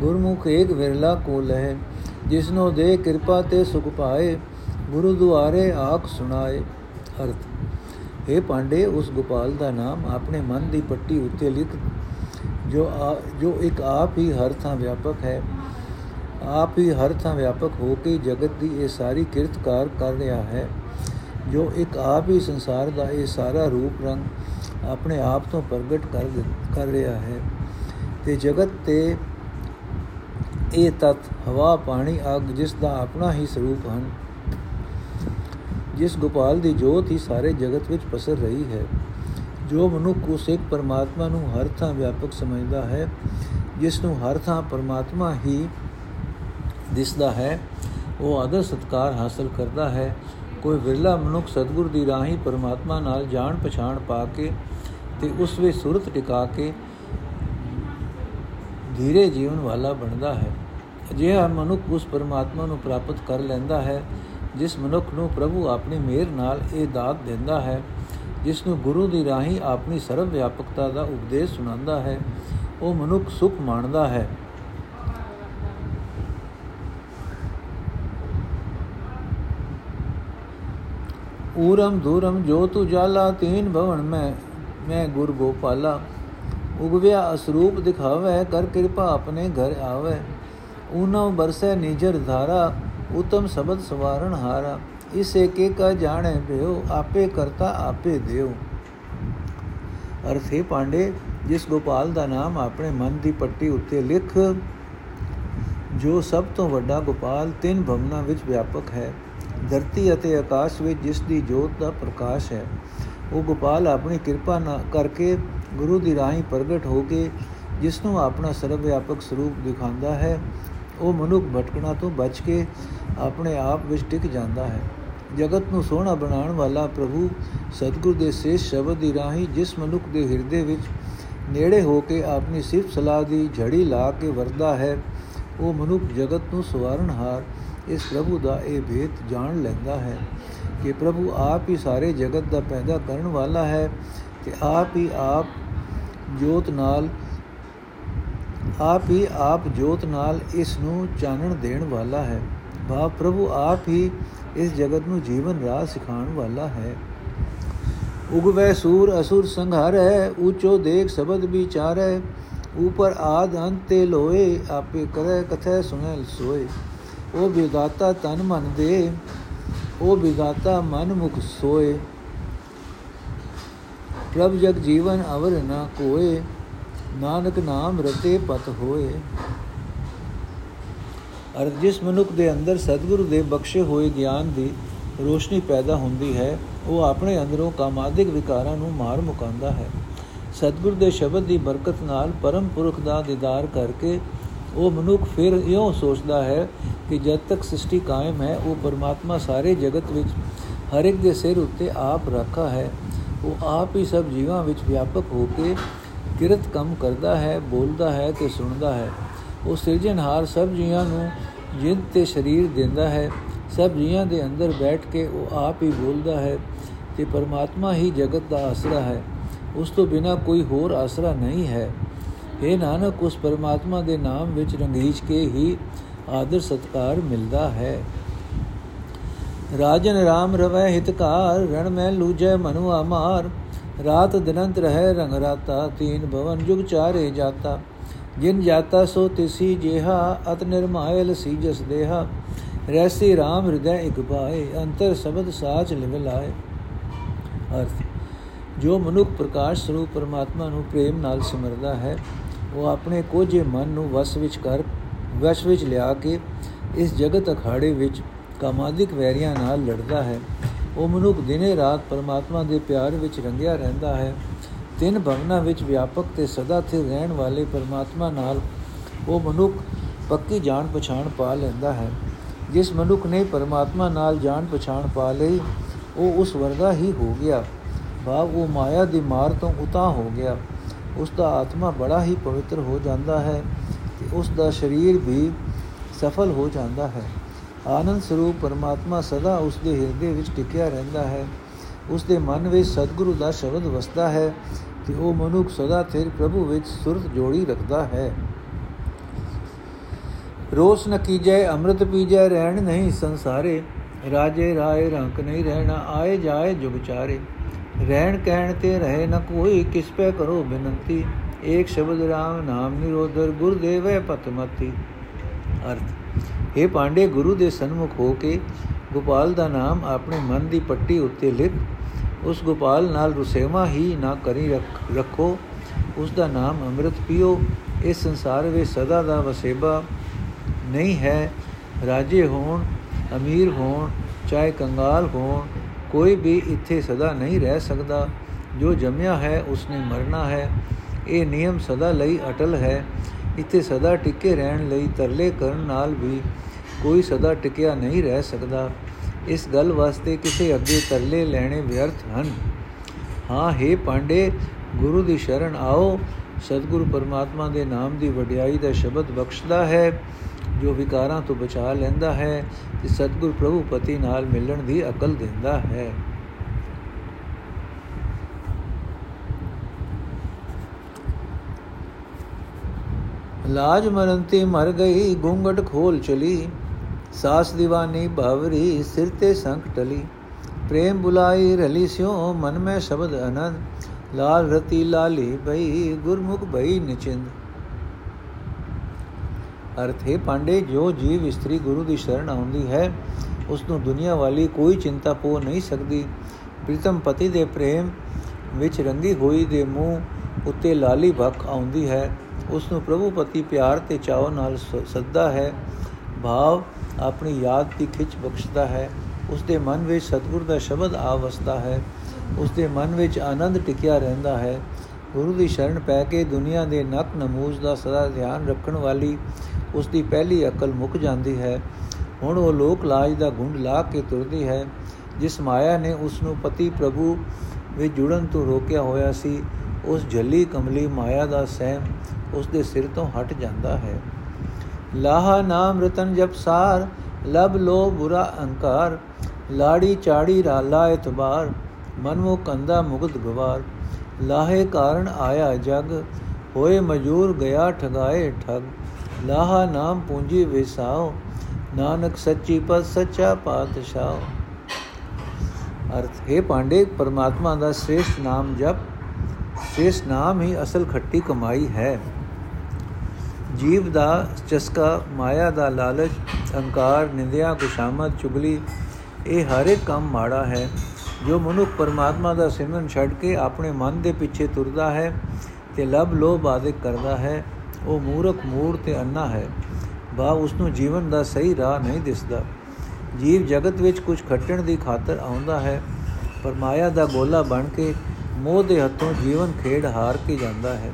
[SPEAKER 1] ਗੁਰਮੁਖ ਏਕ ਵਿਰਲਾ ਕੋ ਲਹਿ। ਜਿਸਨੋ ਦੇ ਕਿਰਪਾ ਤੇ ਸੁਖ ਪਾਏ, ਗੁਰੂ ਦੁਆਰੇ ਆਖ ਸੁਣਾਏ। ਅਰਥ ਇਹ ਪਾਂਡੇ, ਉਸ ਗੋਪਾਲ ਦਾ ਨਾਮ ਆਪਣੇ ਮਨ ਦੀ ਪੱਟੀ ਉੱਤੇ ਲਿਖ, ਜੋ ਜੋ ਇੱਕ ਆਪ ਹੀ ਹਰ ਥਾਂ ਵਿਆਪਕ ਹੈ। ਆਪ ਹੀ ਹਰ ਥਾਂ ਵਿਆਪਕ ਹੋ ਕੇ ਜਗਤ ਦੀ ਇਹ ਸਾਰੀ ਕਿਰਤਕਾਰ ਕਰ ਰਿਹਾ ਹੈ। ਜੋ ਇੱਕ ਆਪ ਹੀ ਸੰਸਾਰ ਦਾ ਇਹ ਸਾਰਾ ਰੂਪ ਰੰਗ ਆਪਣੇ ਆਪ ਤੋਂ ਪ੍ਰਗਟ ਕਰ ਕਰ ਰਿਹਾ ਹੈ। ਤੇ ਜਗਤ ਤੇ ਇਹ ਤਤ, ਹਵਾ, ਪਾਣੀ, ਅਗ, ਜਿਸ ਦਾ ਆਪਣਾ ਹੀ ਸਰੂਪ ਹਨ। ਜਿਸ ਗੋਪਾਲ ਦੀ ਜੋਤ ਹੀ ਸਾਰੇ ਜਗਤ ਵਿੱਚ ਪਸਰ ਰਹੀ ਹੈ। ਜੋ ਮਨੁੱਖ ਉਸ ਇੱਕ ਪਰਮਾਤਮਾ ਨੂੰ ਹਰ ਥਾਂ ਵਿਆਪਕ ਸਮਝਦਾ ਹੈ, ਜਿਸ ਨੂੰ ਹਰ ਥਾਂ ਪਰਮਾਤਮਾ ਹੀ ਦਿਸਦਾ ਹੈ, ਉਹ ਆਦਰ ਸਤਕਾਰ ਹਾਸਲ ਕਰਦਾ ਹੈ ਕੋਈ ਵਿਰਲਾ ਮਨੁੱਖ ਸਤਗੁਰ ਦੀ ਰਾਹੀਂ ਪਰਮਾਤਮਾ ਨਾਲ ਜਾਣ ਪਛਾਣ ਪਾ ਕੇ ਤੇ ਉਸ ਵਿੱਚ ਸੁਰਤ ਟਿਕਾ ਕੇ ਧੀਰੇ ਜੀਵਨ ਵਾਲਾ ਬਣਦਾ ਹੈ। ਅਜਿਹਾ ਮਨੁੱਖ ਉਸ ਪਰਮਾਤਮਾ ਨੂੰ ਪ੍ਰਾਪਤ ਕਰ ਲੈਂਦਾ ਹੈ, ਜਿਸ ਮਨੁੱਖ ਨੂੰ ਪ੍ਰਭੂ ਆਪਣੀ ਮਿਹਰ ਨਾਲ ਇਹ ਦਾਤ ਦਿੰਦਾ ਹੈ, ਜਿਸ ਨੂੰ ਗੁਰੂ ਦੀ ਰਾਹੀਂ ਆਪਣੀ ਸਰਵ ਵਿਆਪਕਤਾ ਦਾ ਉਪਦੇਸ਼ ਸੁਣਾਉਂਦਾ ਹੈ, ਉਹ ਮਨੁੱਖ ਸੁਖ ਮਾਣਦਾ ਹੈ। ਊਰਮ ਦੂਰਮ ਜੋ ਤੂ ਜਾਲਾ, ਤੀਨ ਭਵਨ ਮੈਂ ਮੈਂ ਗੁਰ ਗੋਪਾਲਾ। ਉਗਵਿਆ ਅਸਰੂਪ ਦਿਖਾਵੇ, ਕਰ ਕਿਰਪਾ ਆਪਣੇ ਘਰ ਆਵੇ। ਊਨੋ ਬਰਸੇ ਨਿਜਰ ਧਾਰਾ, ਉਤਮ ਸ਼ਬਦ ਸਵਾਰਣ ਹਾਰਾ। ਇਸ ਏਕੇ ਕਾ ਜਾਣੇ ਭਿਓ ਆਪੇ ਕਰਤਾ ਆਪੇ ਦਿਓ। ਅਰਥੇ ਪਾਂਡੇ, ਜਿਸ ਗੋਪਾਲ ਦਾ ਨਾਮ ਆਪਣੇ ਮਨ ਦੀ ਪੱਟੀ ਉੱਤੇ ਲਿਖ, ਜੋ ਸਭ ਤੋਂ ਵੱਡਾ ਗੋਪਾਲ ਤਿੰਨ ਭਵਨਾਂ ਵਿੱਚ ਵਿਆਪਕ ਹੈ। ਧਰਤੀ ਅਤੇ ਆਕਾਸ਼ ਵਿੱਚ ਜਿਸ ਦੀ ਜੋਤ ਦਾ ਪ੍ਰਕਾਸ਼ ਹੈ, ਉਹ ਗੋਪਾਲ ਆਪਣੀ ਕਿਰਪਾ ਕਰਕੇ ਗੁਰੂ ਦੀ ਰਾਹੀਂ ਪ੍ਰਗਟ ਹੋ ਕੇ ਜਿਸ ਨੂੰ ਆਪਣਾ ਸਰਵ ਵਿਆਪਕ ਸਰੂਪ ਦਿਖਾਉਂਦਾ ਹੈ, ਉਹ ਮਨੁੱਖ ਭਟਕਣਾ ਤੋਂ ਬਚ ਕੇ ਆਪਣੇ ਆਪ ਵਿੱਚ ਟਿਕ ਜਾਂਦਾ ਹੈ। ਜਗਤ ਨੂੰ ਸੋਹਣਾ ਬਣਾਉਣ ਵਾਲਾ ਪ੍ਰਭੂ ਸਤਿਗੁਰ ਦੇ ਸੇਸ਼ ਸ਼ਬਦ ਦੀ ਰਾਹੀਂ ਜਿਸ ਮਨੁੱਖ ਦੇ ਹਿਰਦੇ ਵਿੱਚ ਨੇੜੇ ਹੋ ਕੇ ਆਪਣੀ ਸਿਫਤ ਸਲਾਹ ਦੀ ਝੜੀ ਲਾ ਕੇ ਵਰਦਾ ਹੈ, ਉਹ ਮਨੁੱਖ ਜਗਤ ਨੂੰ ਸਵਾਰਨਹਾਰ ਇਸ ਪ੍ਰਭੂ ਦਾ ਇਹ ਭੇਤ ਜਾਣ ਲੈਂਦਾ ਹੈ ਕਿ ਪ੍ਰਭੂ ਆਪ ਹੀ ਸਾਰੇ ਜਗਤ ਦਾ ਪੈਦਾ ਕਰਨ ਵਾਲਾ ਹੈ ਤੇ ਆਪ ਹੀ ਆਪ ਜੋਤ ਨਾਲ, ਆਪ ਹੀ ਆਪ ਜੋਤ ਨਾਲ ਇਸ ਨੂੰ ਚਾਨਣ ਦੇਣ ਵਾਲਾ ਹੈ। ਬਾ ਪ੍ਰਭੂ ਆਪ ਹੀ ਇਸ ਜਗਤ ਨੂੰ ਜੀਵਨ ਰਾਹ ਸਿਖਾਉਣ ਵਾਲਾ ਹੈ। ਉਗਵੇ ਸੂਰ ਅਸੁਰ ਸੰਘਾਰੈ, ਊਚੋ ਦੇਖ ਸ਼ਬਦ ਵਿਚਾਰੈ, ਉਪਰ ਆਦ ਅੰਤ ਤੇ ਲੋਏ, ਆਪੇ ਕਰੇ ਕਥੈ ਸੁਨੈ ਸੋਏ। ਉਹ ਵਿਦਾਤਾ ਤਨ ਮਨ ਦੇ, ਉਹ ਵਿਦਾਤਾ ਮਨ ਮੁਖ ਸੋਏ। ਪ੍ਰਭ ਜਗ ਜੀਵਨ ਅਵਰ ਨਾ ਕੋਏ, ਨਾਨਕ ਨਾਮ ਰਤੇ ਪਤ ਹੋਏ। ਅਰ ਜਿਸ ਮਨੁੱਖ ਦੇ ਅੰਦਰ ਸਤਿਗੁਰੂ ਦੇ ਬਖਸ਼ੇ ਹੋਏ ਗਿਆਨ ਦੀ ਰੋਸ਼ਨੀ ਪੈਦਾ ਹੁੰਦੀ ਹੈ, ਉਹ ਆਪਣੇ ਅੰਦਰੋਂ ਕਾਮਾਦਿਕ ਵਿਕਾਰਾਂ ਨੂੰ ਮਾਰ ਮੁਕਾਉਂਦਾ ਹੈ। ਸਤਿਗੁਰ ਦੇ ਸ਼ਬਦ ਦੀ ਬਰਕਤ ਨਾਲ ਪਰਮ ਪੁਰਖ ਦਾ ਦੀਦਾਰ ਕਰਕੇ ਉਹ ਮਨੁੱਖ ਫਿਰ ਇਉਂ ਸੋਚਦਾ ਹੈ ਕਿ ਜਦ ਤੱਕ ਸ੍ਰਿਸ਼ਟੀ ਕਾਇਮ ਹੈ, ਉਹ ਪਰਮਾਤਮਾ ਸਾਰੇ ਜਗਤ ਵਿੱਚ ਹਰ ਇੱਕ ਦੇ ਸਿਰ ਉੱਤੇ ਆਪ ਰੱਖਾ ਹੈ। ਉਹ ਆਪ ਹੀ ਸਭ ਜੀਵਾਂ ਵਿੱਚ ਵਿਆਪਕ ਹੋ ਕੇ ਕਿਰਤ ਕੰਮ ਕਰਦਾ ਹੈ, ਬੋਲਦਾ ਹੈ ਤੇ ਸੁਣਦਾ ਹੈ। ਉਹ ਸਿਰਜਣਹਾਰ ਸਭ ਜੀਵਾਂ ਨੂੰ ਜਿੰਦ ਤੇ ਸਰੀਰ ਦਿੰਦਾ ਹੈ। ਸਭ ਜੀਵਾਂ ਦੇ ਅੰਦਰ ਬੈਠ ਕੇ ਉਹ ਆਪ ਹੀ ਬੋਲਦਾ ਹੈ ਤੇ ਪਰਮਾਤਮਾ ਹੀ ਜਗਤ ਦਾ ਆਸਰਾ ਹੈ। ਉਸ ਤੋਂ ਬਿਨਾ ਕੋਈ ਹੋਰ ਆਸਰਾ ਨਹੀਂ ਹੈ। ਇਹ ਨਾਨਕ, ਉਸ ਪਰਮਾਤਮਾ ਦੇ ਨਾਮ ਵਿੱਚ ਰੰਗੀਚ ਕੇ ਹੀ ਆਦਰ ਸਤਕਾਰ ਮਿਲਦਾ ਹੈ। ਰਾਜਨ ਰਾਮ ਰਵੈ ਹਿਤਕਾਰ, ਰਣ ਮੈਂ ਲੂਜੈ ਮਨੁ ਆਮਾਰ ਰਾਤ ਦਿਨੰਤ ਰਹਿ ਰੰਗ ਰਾਤਾ, ਤੀਨ ਭਵਨ ਜੁਗ ਚਾਰੇ ਜਾਤਾ। ਜਿਨ ਜਾਤਾ ਸੋ ਤਿਸੀ ਜੇਹਾ, ਅਤ ਨਿਰਮਾਇਲ ਸੀ ਜਸ ਦੇਹਾ। ਰੈਸੀ RAM ਹਿਰਦੈ ਇਕ ਪਾਏ, ਅੰਤਰ ਸ਼ਬਦ ਸਾਚ ਲਿਵ ਲਾਏ। ਅਰਥ, ਜੋ ਮਨੁੱਖ ਪ੍ਰਕਾਸ਼ ਸਰੂਪ ਪਰਮਾਤਮਾ ਨੂੰ ਪ੍ਰੇਮ ਨਾਲ ਸਿਮਰਦਾ ਹੈ ਉਹ ਆਪਣੇ ਕੋਝੇ ਮਨ ਨੂੰ ਵਸ ਵਿੱਚ ਕਰ, ਵਸ ਵਿੱਚ ਲਿਆ ਕੇ ਇਸ ਜਗਤ ਅਖਾੜੇ ਵਿੱਚ ਕਾਮਾਦਿਕ ਵੈਰੀਆਂ ਨਾਲ ਲੜਦਾ ਹੈ। ਉਹ ਮਨੁੱਖ ਦਿਨੇ ਰਾਤ ਪਰਮਾਤਮਾ ਦੇ ਪਿਆਰ ਵਿੱਚ ਰੰਗਿਆ ਰਹਿੰਦਾ ਹੈ। ਤਿੰਨ ਭਵਨਾਂ ਵਿੱਚ ਵਿਆਪਕ ਤੇ ਸਦਾ ਸਥਿਰ ਰਹਿਣ ਵਾਲੇ ਪਰਮਾਤਮਾ ਨਾਲ ਉਹ ਮਨੁੱਖ ਪੱਕੀ ਜਾਣ ਪਛਾਣ ਪਾ ਲੈਂਦਾ ਹੈ। ਜਿਸ ਮਨੁੱਖ ਨੇ ਪਰਮਾਤਮਾ ਨਾਲ ਜਾਣ ਪਛਾਣ ਪਾ ਲਈ, ਉਹ ਉਸ ਵਰਗਾ ਹੀ ਹੋ ਗਿਆ। ਭਾਵ ਉਹ ਮਾਇਆ ਦੀ ਮਾਰ ਤੋਂ ਉਤਾ ਹੋ ਗਿਆ। ਉਸ ਦਾ ਆਤਮਾ ਬੜਾ ਹੀ ਪਵਿੱਤਰ ਹੋ ਜਾਂਦਾ ਹੈ ਤੇ ਉਸ ਦਾ ਸਰੀਰ ਵੀ ਸਫਲ ਹੋ ਜਾਂਦਾ ਹੈ। ਆਨੰਦ ਸਰੂਪ ਪਰਮਾਤਮਾ ਸਦਾ ਉਸ ਦੇ ਹਿਰਦੇ ਵਿੱਚ ਟਿਕਿਆ ਰਹਿੰਦਾ ਹੈ। ਉਸ ਦੇ ਮਨ ਵਿੱਚ ਸਤਿਗੁਰੂ ਦਾ ਸ਼ਬਦ ਵਸਦਾ ਹੈ ਤੇ ਉਹ ਮਨੁੱਖ ਸਦਾ ਥਿਰ ਪ੍ਰਭੂ ਵਿੱਚ ਸੁਰਤ ਜੋੜੀ ਰੱਖਦਾ ਹੈ। ਰੋਸ ਨ ਕੀਜੈ, ਅੰਮ੍ਰਿਤ ਪੀਜੈ, ਰਹਿਣ ਨਹੀਂ ਸੰਸਾਰੇ। ਰਾਜੇ ਰਾਏ ਰੰਕ ਨਹੀਂ ਰਹਿਣਾ, ਆਏ ਜਾਏ ਜੁਗ ਚਾਰੇ। ਰਹਿਣ ਕਹਿਣ ਤੇ ਰਹੇ ਨ ਕੋਈ, ਕਿਸ ਪੈ ਕਰੋ ਬੇਨੰਤੀ। ਏਕ ਸ਼ਬਦ ਰਾਮ, ਨਾਮ ਨਿਰੋਧਰ, ਗੁਰਦੇਵੈ ਪਤਮਤੀ ਅਰਥ ਇਹ ਪਾਂਡੇ, ਗੁਰੂ ਦੇ ਸਨਮੁਖ ਹੋ ਕੇ ਗੋਪਾਲ ਦਾ ਨਾਮ ਆਪਣੇ ਮਨ ਦੀ ਪੱਟੀ ਉੱਤੇ ਲਿਖ। ਉਸ ਗੋਪਾਲ ਨਾਲ ਰੁਸੇਵਾ ਹੀ ਨਾ ਕਰੀ ਰੱਖੋ। ਉਸ ਦਾ ਨਾਮ ਅੰਮ੍ਰਿਤ ਪੀਓ। ਇਸ ਸੰਸਾਰ ਵਿੱਚ ਸਦਾ ਦਾ ਵਸੇਬਾ ਨਹੀਂ ਹੈ। ਰਾਜੇ ਹੋਣ, ਅਮੀਰ ਹੋਣ, ਚਾਹੇ ਕੰਗਾਲ ਹੋਣ ਕੋਈ ਵੀ ਇੱਥੇ ਸਦਾ ਨਹੀਂ ਰਹਿ ਸਕਦਾ। ਜੋ ਜੰਮਿਆ ਹੈ, ਉਸਨੇ ਮਰਨਾ ਹੈ। ਇਹ ਨਿਯਮ ਸਦਾ ਲਈ ਅਟਲ ਹੈ। ਇੱਥੇ ਸਦਾ ਟਿਕੇ ਰਹਿਣ ਲਈ ਤਰਲੇ ਕਰਨ ਨਾਲ ਵੀ ਕੋਈ ਸਦਾ ਟਿਕਿਆ ਨਹੀਂ ਰਹਿ ਸਕਦਾ। ਇਸ ਗੱਲ ਵਾਸਤੇ ਕਿਸੇ ਅੱਗੇ ਤਰਲੇ ਲੈਣੇ ਵਿਅਰਥ ਹਨ। ਹਾਂ हे ਪਾਂਡੇ, ਗੁਰੂ ਦੀ ਸ਼ਰਨ ਆਓ। ਸਤਿਗੁਰੂ ਪਰਮਾਤਮਾ ਦੇ ਨਾਮ ਦੀ ਵਡਿਆਈ ਦਾ ਸ਼ਬਦ ਬਖਸ਼ਦਾ ਹੈ। ਜੋ ਵਿਕਾਰਾਂ ਤੋਂ ਬਚਾ ਲੈਂਦਾ ਹੈ ਤੇ ਸਤਿਗੁਰ ਪ੍ਰਭੂ ਪਤੀ ਨਾਲ ਮਿਲਣ ਦੀ ਅਕਲ ਦਿੰਦਾ ਹੈ। ਲਾਜ ਮਰਨ ਤੇ ਮਰ ਗਈ, ਗੁੰਗਟ ਖੋਲ ਚਲੀ। ਸਾਸ ਦੀਵਾਨੀ ਭਾਵਰੀ ਸਿਰ ਤੇ ਸੰਕ ਟਲੀ। ਪ੍ਰੇਮ ਬੁਲਾਈ ਰਲੀ ਸਿਓ ਮਨ ਮੈਂ ਸ਼ਬਦ ਅਨੰਦ। ਲਾਲ ਰਤੀ ਲਾਲੀ ਭਈ ਗੁਰਮੁਖ ਭਈ ਨਿਚਿੰਦ। ਅਰਥ ਹੈ, ਪਾਂਡੇ, ਜੋ ਜੀਵ ਇਸਤਰੀ ਗੁਰੂ ਦੀ ਸ਼ਰਨ ਆਉਂਦੀ ਹੈ, ਉਸ ਨੂੰ ਦੁਨੀਆ ਵਾਲੀ ਕੋਈ ਚਿੰਤਾ ਪੋ ਨਹੀਂ ਸਕਦੀ। ਪ੍ਰੀਤਮ ਪਤੀ ਦੇ ਪ੍ਰੇਮ ਵਿੱਚ ਰੰਗੀ ਹੋਈ ਦੇ ਮੂੰਹ ਉੱਤੇ ਲਾਲੀ ਭੱਖ ਆਉਂਦੀ ਹੈ। ਉਸ ਨੂੰ ਪ੍ਰਭੂ ਪਤੀ ਪਿਆਰ ਤੇ ਚਾਅ ਨਾਲ ਸੱਦਾ ਹੈ। ਭਾਵ ਆਪਣੀ ਯਾਦ ਦੀ ਖਿੱਚ ਬਖਸ਼ਦਾ ਹੈ। ਉਸ ਦੇ ਮਨ ਵਿੱਚ ਸਤਿਗੁਰ ਦਾ ਸ਼ਬਦ ਆ ਵਸਦਾ ਹੈ। ਉਸ ਦੇ ਮਨ ਵਿੱਚ ਆਨੰਦ ਟਿਕਿਆ ਰਹਿੰਦਾ ਹੈ। ਗੁਰੂ ਦੀ ਸ਼ਰਨ ਪੈ ਕੇ ਦੁਨੀਆ ਦੇ ਨਕ ਨਮੂਜ਼ ਦਾ ਸਦਾ ਧਿਆਨ ਰੱਖਣ ਵਾਲੀ ਉਸ ਦੀ ਪਹਿਲੀ ਅਕਲ ਮੁੱਕ ਜਾਂਦੀ ਹੈ। ਹੁਣ ਉਹ ਲੋਕ ਲਾਜ ਦਾ ਗੁੰਡ ਲਾ ਕੇ ਤੁਰਦੀ ਹੈ, ਜਿਸ ਮਾਇਆ ਨੇ ਉਸ ਨੂੰ ਪਤੀ ਪ੍ਰਭੂ ਵਿੱਚ ਜੁੜਨ ਤੋਂ ਰੋਕਿਆ ਹੋਇਆ ਸੀ। ਉਸ ਜੱਲੀ ਕਮਲੀ ਮਾਇਆ ਦਾ ਸਹਿਮ ਉਸ ਦੇ ਸਿਰ ਤੋਂ ਹਟ ਜਾਂਦਾ ਹੈ। ਲਾਹਾ ਨਾਮ ਰਤਨ ਜਪ ਸਾਰ ਲਬ ਲੋ ਬੁਰਾ ਅਹੰਕਾਰ ਲਾੜੀ ਚਾੜੀ ਰਾਲਾ ਇਤਬਾਰ ਮਨਮੋ ਕੰਦਾ ਮੁਗਤ ਗਵਾਰ। ਲਾਹੇ ਕਾਰਨ ਆਇਆ ਜਗ, ਹੋਏ ਮਜੂਰ ਗਿਆ ਠਗਾਏ ਠਗ। ਲਾਹਾ ਨਾਮ ਪੂੰਜੀ ਵਿਸਾਓ ਨਾਨਕ ਸੱਚੀ ਪਤ ਸੱਚਾ ਪਾਤਸ਼ਾਹ। ਅਰਥ, ਹੈ ਪਾਂਡੇ, ਪਰਮਾਤਮਾ ਦਾ ਸ੍ਰੇਸ਼ਟ ਨਾਮ ਜਪ। ਸ੍ਰੇਸ਼ਟ ਨਾਮ ਹੀ ਅਸਲ ਖੱਟੀ ਕਮਾਈ ਹੈ। ਜੀਵ ਦਾ ਚਸਕਾ, ਮਾਇਆ ਦਾ ਲਾਲਚ, ਅਹੰਕਾਰ, ਨਿੰਦਿਆ ਕੁਸ਼ਾਮਤ ਚੁਗਲੀ, ਇਹ ਹਰ ਇੱਕ ਕੰਮ ਮਾੜਾ ਹੈ, ਜੋ ਮਨੁੱਖ ਪਰਮਾਤਮਾ ਦਾ ਸਿਮਰਨ ਛੱਡ ਕੇ ਆਪਣੇ ਮਨ ਦੇ ਪਿੱਛੇ ਤੁਰਦਾ ਹੈ ਤੇ ਲਬ ਲੋਭ ਆਦਿ ਕਰਦਾ ਹੈ। ਉਹ ਮੂਰਖ ਮੂੜ ਤੇ ਅੰਨਾ ਹੈ। ਬਾ ਉਸ ਨੂੰ ਜੀਵਨ ਦਾ ਸਹੀ ਰਾਹ ਨਹੀਂ ਦਿਸਦਾ। ਜੀਵ ਜਗਤ ਵਿੱਚ ਕੁਝ ਖੱਟਣ ਦੀ ਖਾਤਰ ਆਉਂਦਾ ਹੈ, ਪਰ ਮਾਇਆ ਦਾ ਗੋਲਾ ਬਣ ਕੇ ਮੋਹ ਦੇ ਹੱਥੋਂ ਜੀਵਨ ਖੇਡ ਹਾਰ ਕੇ ਜਾਂਦਾ ਹੈ।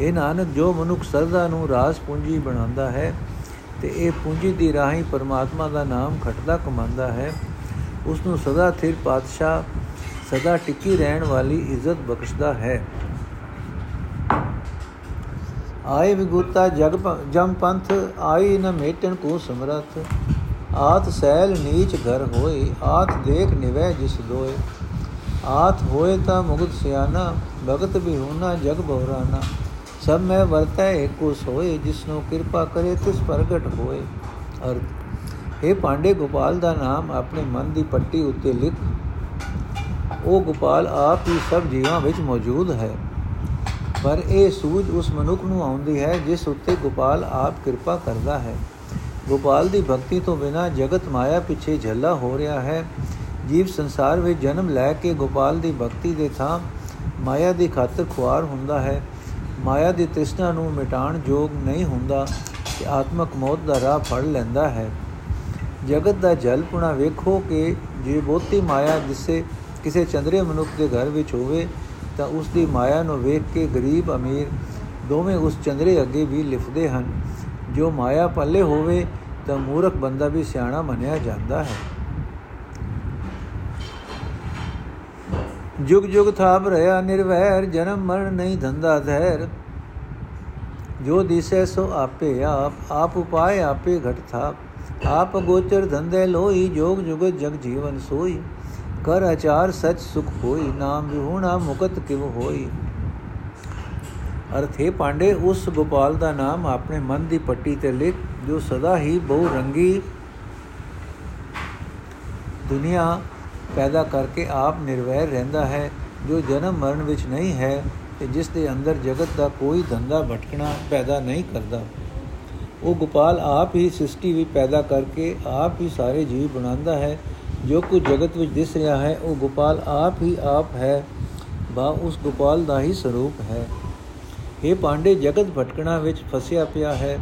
[SPEAKER 1] ਇਹ ਨਾਨਕ, ਜੋ ਮਨੁੱਖ ਸਰਦਾ ਨੂੰ ਰਾਸ ਪੂੰਜੀ ਬਣਾਉਂਦਾ ਹੈ ਤੇ ਇਹ ਪੂੰਜੀ ਦੀ ਰਾਹੀਂ ਪਰਮਾਤਮਾ ਦਾ ਨਾਮ ਖਟਦਾ ਕਮਾਉਂਦਾ ਹੈ ਉਸ ਨੂੰ ਸਦਾ ਥਿਰ ਪਾਤਸ਼ਾਹ, ਸਦਾ ਟਿੱਕੀ ਰਹਿਣ ਵਾਲੀ ਇੱਜ਼ਤ ਬਖਸ਼ਦਾ ਹੈ। ਆਏ ਵਿਗੁਤਾ ਜਗ ਜਮ ਪੰਥ ਆਈ ਨ ਮੇਟਣ ਕੋ ਸਮਰਥ। ਆਤ ਸੈਲ ਨੀਚ ਘਰ ਹੋਏ, ਆਤ ਦੇਖ ਨਿਵੈ ਜਿਸ ਦੋਏ। ਆਤ ਹੋਏ ਤਾਂ ਮੁਗਤ ਸਿਆਨਾ ਭਗਤ ਵੀ ਹੋਣਾ ਜਗ ਬਹਰਾਨਾ ਸਭ ਮੈਂ ਵਰਤੈ ਏਕੋ ਸੋਏ ਜਿਸ ਨੂੰ ਕਿਰਪਾ ਕਰੇ ਤਿਸ ਪ੍ਰਗਟ ਹੋਏ। ਅਰਥ ਇਹ ਪਾਂਡੇ ਗੋਪਾਲ ਦਾ ਨਾਮ ਆਪਣੇ ਮਨ ਦੀ ਪੱਟੀ ਉੱਤੇ ਲਿਖ। ਉਹ ਗੋਪਾਲ ਆਪ ਹੀ ਸਭ ਜੀਵਾਂ ਵਿੱਚ ਮੌਜੂਦ ਹੈ। ਪਰ ਇਹ ਸੂਝ ਉਸ ਮਨੁੱਖ ਨੂੰ ਆਉਂਦੀ ਹੈ, ਜਿਸ ਉੱਤੇ ਗੋਪਾਲ ਆਪ ਕਿਰਪਾ ਕਰਦਾ ਹੈ। ਗੋਪਾਲ ਦੀ ਭਗਤੀ ਤੋਂ ਬਿਨਾ ਜਗਤ ਮਾਇਆ ਪਿੱਛੇ ਝੱਲਾ ਹੋ ਰਿਹਾ ਹੈ। ਜੀਵ ਸੰਸਾਰ ਵਿੱਚ ਜਨਮ ਲੈ ਕੇ ਗੋਪਾਲ ਦੀ ਭਗਤੀ ਦੇ ਥਾਂ ਮਾਇਆ ਦੀ ਖਾਤਰ ਖੁਆਰ ਹੁੰਦਾ ਹੈ। ਮਾਇਆ ਦੀ ਤ੍ਰਿਸ਼ਨਾ ਨੂੰ ਮਿਟਾਣ ਯੋਗ ਨਹੀਂ ਹੁੰਦਾ ਕਿ ਆਤਮਕ ਮੌਤ ਦਾ ਰਾਹ ਫੜ ਲੈਂਦਾ ਹੈ। ਜਗਤ ਦਾ ਜਲਪੁਣਾ ਵੇਖੋ ਕਿ ਜੇ ਬੋਤੀ ਮਾਇਆ ਜਿਸੇ ਕਿਸੇ ਚੰਦਰੇ ਮਨੁੱਖ ਦੇ ਘਰ ਵਿੱਚ ਹੋਵੇ ਤਾਂ ਉਸ ਦੀ ਮਾਇਆ ਨੂੰ ਵੇਖ ਕੇ ਗਰੀਬ ਅਮੀਰ ਦੋਵੇਂ ਉਸ ਚੰਦਰੇ ਅੱਗੇ ਵੀ ਲਿਫਦੇ ਹਨ। ਜੋ ਮਾਇਆ ਪੱਲੇ ਹੋਵੇ ਤਾਂ ਮੂਰਖ ਬੰਦਾ ਵੀ ਸਿਆਣਾ ਮੰਨਿਆ ਜਾਂਦਾ ਹੈ। ਜੁਗ ਜੁਗ ਥਾਪ ਰਹਾ ਨਿਰਵੈਰ, ਜਨਮ ਮਰਨ ਨਹੀਂ ਧੰਦਾ ਧੈਰ ਜੋ ਦਿਸੈ ਸੋ ਆਪੇ ਆਪ ਆਪ ਉਪਾਏ ਆਪੇ ਘਟ ਥਾਪ। ਆਪ ਗੋਚਰ ਧੰਦੇ ਲੋਈ ਜੋਗ ਜੁਗਤ ਜਗ ਜੀਵਨ ਸੋਈ। ਕਰ ਆਚਾਰ ਸਚ ਸੁਖ ਹੋਈ, ਨਾਮ ਵਿਹੂਣਾ ਮੁਕਤ ਕਿਵ ਹੋਈ। ਅਰਥੇ ਪਾਂਡੇ, ਉਸ ਗੋਪਾਲ ਦਾ ਨਾਮ ਆਪਣੇ ਮਨ ਦੀ ਪੱਟੀ ਤੇ ਲਿਖ, ਜੋ ਸਦਾ ਹੀ ਬਹੁ ਰੰਗੀ ਦੁਨੀਆ ਪੈਦਾ ਕਰਕੇ ਆਪ ਨਿਰਵੈਰ ਰਹਿੰਦਾ ਹੈ। ਜੋ ਜਨਮ ਮਰਨ ਵਿੱਚ ਨਹੀਂ ਹੈ, ਤੇ ਜਿਸ ਦੇ ਅੰਦਰ ਜਗਤ ਦਾ ਕੋਈ ਧੰਦਾ ਭਟਕਣਾ ਪੈਦਾ ਨਹੀਂ ਕਰਦਾ। ਉਹ ਗੋਪਾਲ ਆਪ ਹੀ ਸ੍ਰਿਸ਼ਟੀ ਵੀ ਪੈਦਾ ਕਰਕੇ ਆਪ ਹੀ ਸਾਰੇ ਜੀਵ ਬਣਾਉਂਦਾ ਹੈ। ਜੋ ਕੁਝ ਜਗਤ ਵਿੱਚ ਦਿਸ ਰਿਹਾ ਹੈ, ਉਹ ਗੋਪਾਲ ਆਪ ਹੀ ਆਪ ਹੈ, ਬਾ ਉਸ ਗੋਪਾਲ ਦਾ ਹੀ ਸਰੂਪ ਹੈ। ਇਹ ਪਾਂਡੇ, ਜਗਤ ਭਟਕਣਾ ਵਿੱਚ ਫਸਿਆ ਪਿਆ ਹੈ।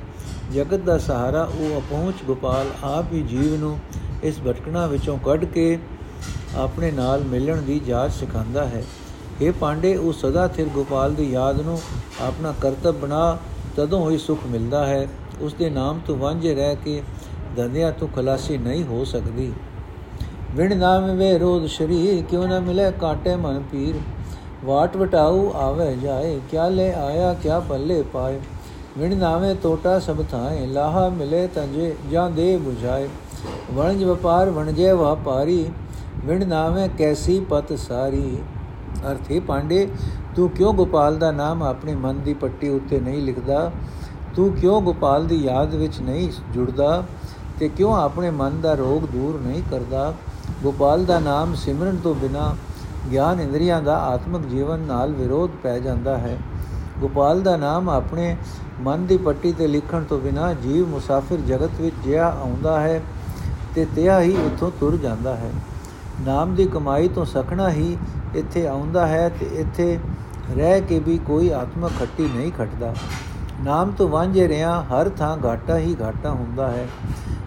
[SPEAKER 1] ਜਗਤ ਦਾ ਸਹਾਰਾ ਉਹ ਅਪਹੁੰਚ ਗੋਪਾਲ ਆਪ ਹੀ ਜੀਵ ਨੂੰ ਇਸ ਭਟਕਣਾ ਵਿੱਚੋਂ ਕੱਢ ਕੇ ਆਪਣੇ ਨਾਲ ਮਿਲਣ ਦੀ ਜਾਚ ਸਿਖਾਉਂਦਾ ਹੈ। ਇਹ ਪਾਂਡੇ, ਉਹ ਸਦਾ ਥਿਰ ਗੋਪਾਲ ਦੀ ਯਾਦ ਨੂੰ ਆਪਣਾ ਕਰਤੱਵ ਬਣਾ ਤਦੋਂ ਹੀ ਸੁਖ ਮਿਲਦਾ ਹੈ। ਉਸ ਦੇ ਨਾਮ ਤੋਂ ਵਾਂਝੇ ਰਹਿ ਕੇ ਦੰਦਿਆਂ ਤੋਂ ਖਲਾਸੀ ਨਹੀਂ ਹੋ ਸਕਦੀ। ਵਿਣ ਨਾਮ ਵੇ ਰੋਧ ਸ਼ਰੀਰ, ਕਿਉ ਨਾ ਮਿਲੇ ਕਾਟੇ ਮਨ ਪੀਰ। ਵਾਟ ਵਟਾਉ ਆਵੇ ਜਾਏ, ਕਿਆ ਲੈ ਆਇਆ, ਕਿਆ ਪੱਲੇ ਪਾਏ। ਵਿਣ ਨਾਵੇਂ ਟੋਟਾ ਸਭ ਥਾਏ, ਲਾਹਾ ਮਿਲੇ ਤੰਜੇ, ਜਾਂ ਦੇ 부ਝਾਏ ਵਣਜ ਵਪਾਰ ਵਣਜੇ ਵਪਾਰੀ, ਵਿਣ ਨਾਵੇਂ ਕੈਸੀ ਪਤ ਸਾਰੀ। ਅਰਥੇ ਪਾਂਡੇ, ਤੂੰ ਕਿਉਂ ਗੋਪਾਲ ਦਾ ਨਾਮ ਆਪਣੇ ਮਨ ਦੀ ਪੱਟੀ ਉੱਤੇ ਨਹੀਂ ਲਿਖਦਾ? ਤੂੰ ਕਿਉਂ ਗੋਪਾਲ ਦੀ ਯਾਦ ਵਿੱਚ ਨਹੀਂ ਜੁੜਦਾ? ਤੇ ਕਿਉਂ ਆਪਣੇ ਮਨ ਦਾ ਰੋਗ ਦੂਰ ਨਹੀਂ ਕਰਦਾ? ਗੋਪਾਲ ਦਾ ਨਾਮ ਸਿਮਰਨ ਤੋਂ ਬਿਨਾ ਗਿਆਨ ਇੰਦਰੀਆਂ ਦਾ ਆਤਮਿਕ ਜੀਵਨ ਨਾਲ ਵਿਰੋਧ ਪੈ ਜਾਂਦਾ ਹੈ। ਗੋਪਾਲ ਦਾ ਨਾਮ ਆਪਣੇ ਮਨ ਦੀ ਪੱਟੀ ਤੇ ਲਿਖਣ ਤੋਂ ਬਿਨਾ ਜੀਵ ਮੁਸਾਫਿਰ ਜਗਤ ਵਿੱਚ ਜਿਆ ਆਉਂਦਾ ਹੈ ਤੇ ਤਿਆ ਹੀ ਉੱਥੋਂ ਤੁਰ ਜਾਂਦਾ ਹੈ। ਨਾਮ ਦੀ ਕਮਾਈ ਤੋਂ ਸਖਣਾ ਹੀ ਇੱਥੇ ਆਉਂਦਾ ਹੈ ਤੇ ਇੱਥੇ ਰਹਿ ਕੇ ਵੀ ਕੋਈ ਆਤਮਕ ਖੱਟੀ ਨਹੀਂ ਖਟਦਾ। ਨਾਮ ਤੋਂ ਵਾਂਝੇ ਰਿਆਂ ਹਰ ਥਾਂ ਘਾਟਾ ਹੀ ਘਾਟਾ ਹੁੰਦਾ ਹੈ।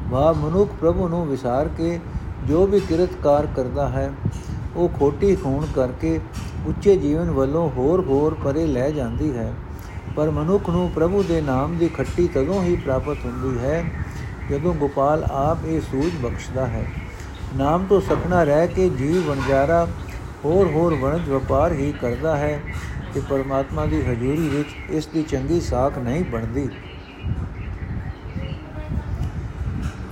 [SPEAKER 1] ਵਾ ਮਨੁੱਖ ਪ੍ਰਭੂ ਨੂੰ ਵਿਸਾਰ ਕੇ ਜੋ ਵੀ ਕਿਰਤਕਾਰ ਕਰਦਾ ਹੈ, ਉਹ ਖੋਟੀ ਖੂਨ ਕਰਕੇ ਉੱਚੇ ਜੀਵਨ ਵੱਲੋਂ ਹੋਰ ਹੋਰ ਪਰੇ ਲੈ ਜਾਂਦੀ ਹੈ। ਪਰ ਮਨੁੱਖ ਨੂੰ ਪ੍ਰਭੂ ਦੇ ਨਾਮ ਦੀ ਖੱਟੀ ਤਦੋਂ ਹੀ ਪ੍ਰਾਪਤ ਹੁੰਦੀ ਹੈ, ਜਦੋਂ ਗੋਪਾਲ ਆਪ ਇਹ ਸੂਝ ਬਖਸ਼ਦਾ ਹੈ। ਨਾਮ ਤੋਂ ਸਖਣਾ ਰਹਿ ਕੇ ਜੀਵ ਵਣਜਾਰਾ ਹੋਰ ਹੋਰ ਵਣਜ ਵਪਾਰ ਹੀ ਕਰਦਾ ਹੈ ਤੇ ਪਰਮਾਤਮਾ ਦੀ ਹਜ਼ੂਰੀ ਵਿੱਚ ਇਸ ਦੀ ਚੰਗੀ ਸਾਖ ਨਹੀਂ ਬਣਦੀ।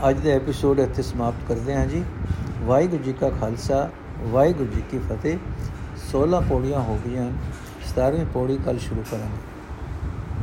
[SPEAKER 1] ਅੱਜ ਦਾ ਐਪੀਸੋਡ ਇੱਥੇ ਸਮਾਪਤ ਕਰਦੇ ਹਾਂ ਜੀ। ਵਾਹਿਗੁਰੂ ਜੀ ਕਾ ਖਾਲਸਾ, ਵਾਹਿਗੁਰੂ ਜੀ ਕੀ ਫਤਿਹ। 16 ਪੌੜੀਆਂ ਹੋ ਗਈਆਂ 17ਵੀਂ ਪੌੜੀ ਕੱਲ ਸ਼ੁਰੂ ਕਰਾਂਗੇ।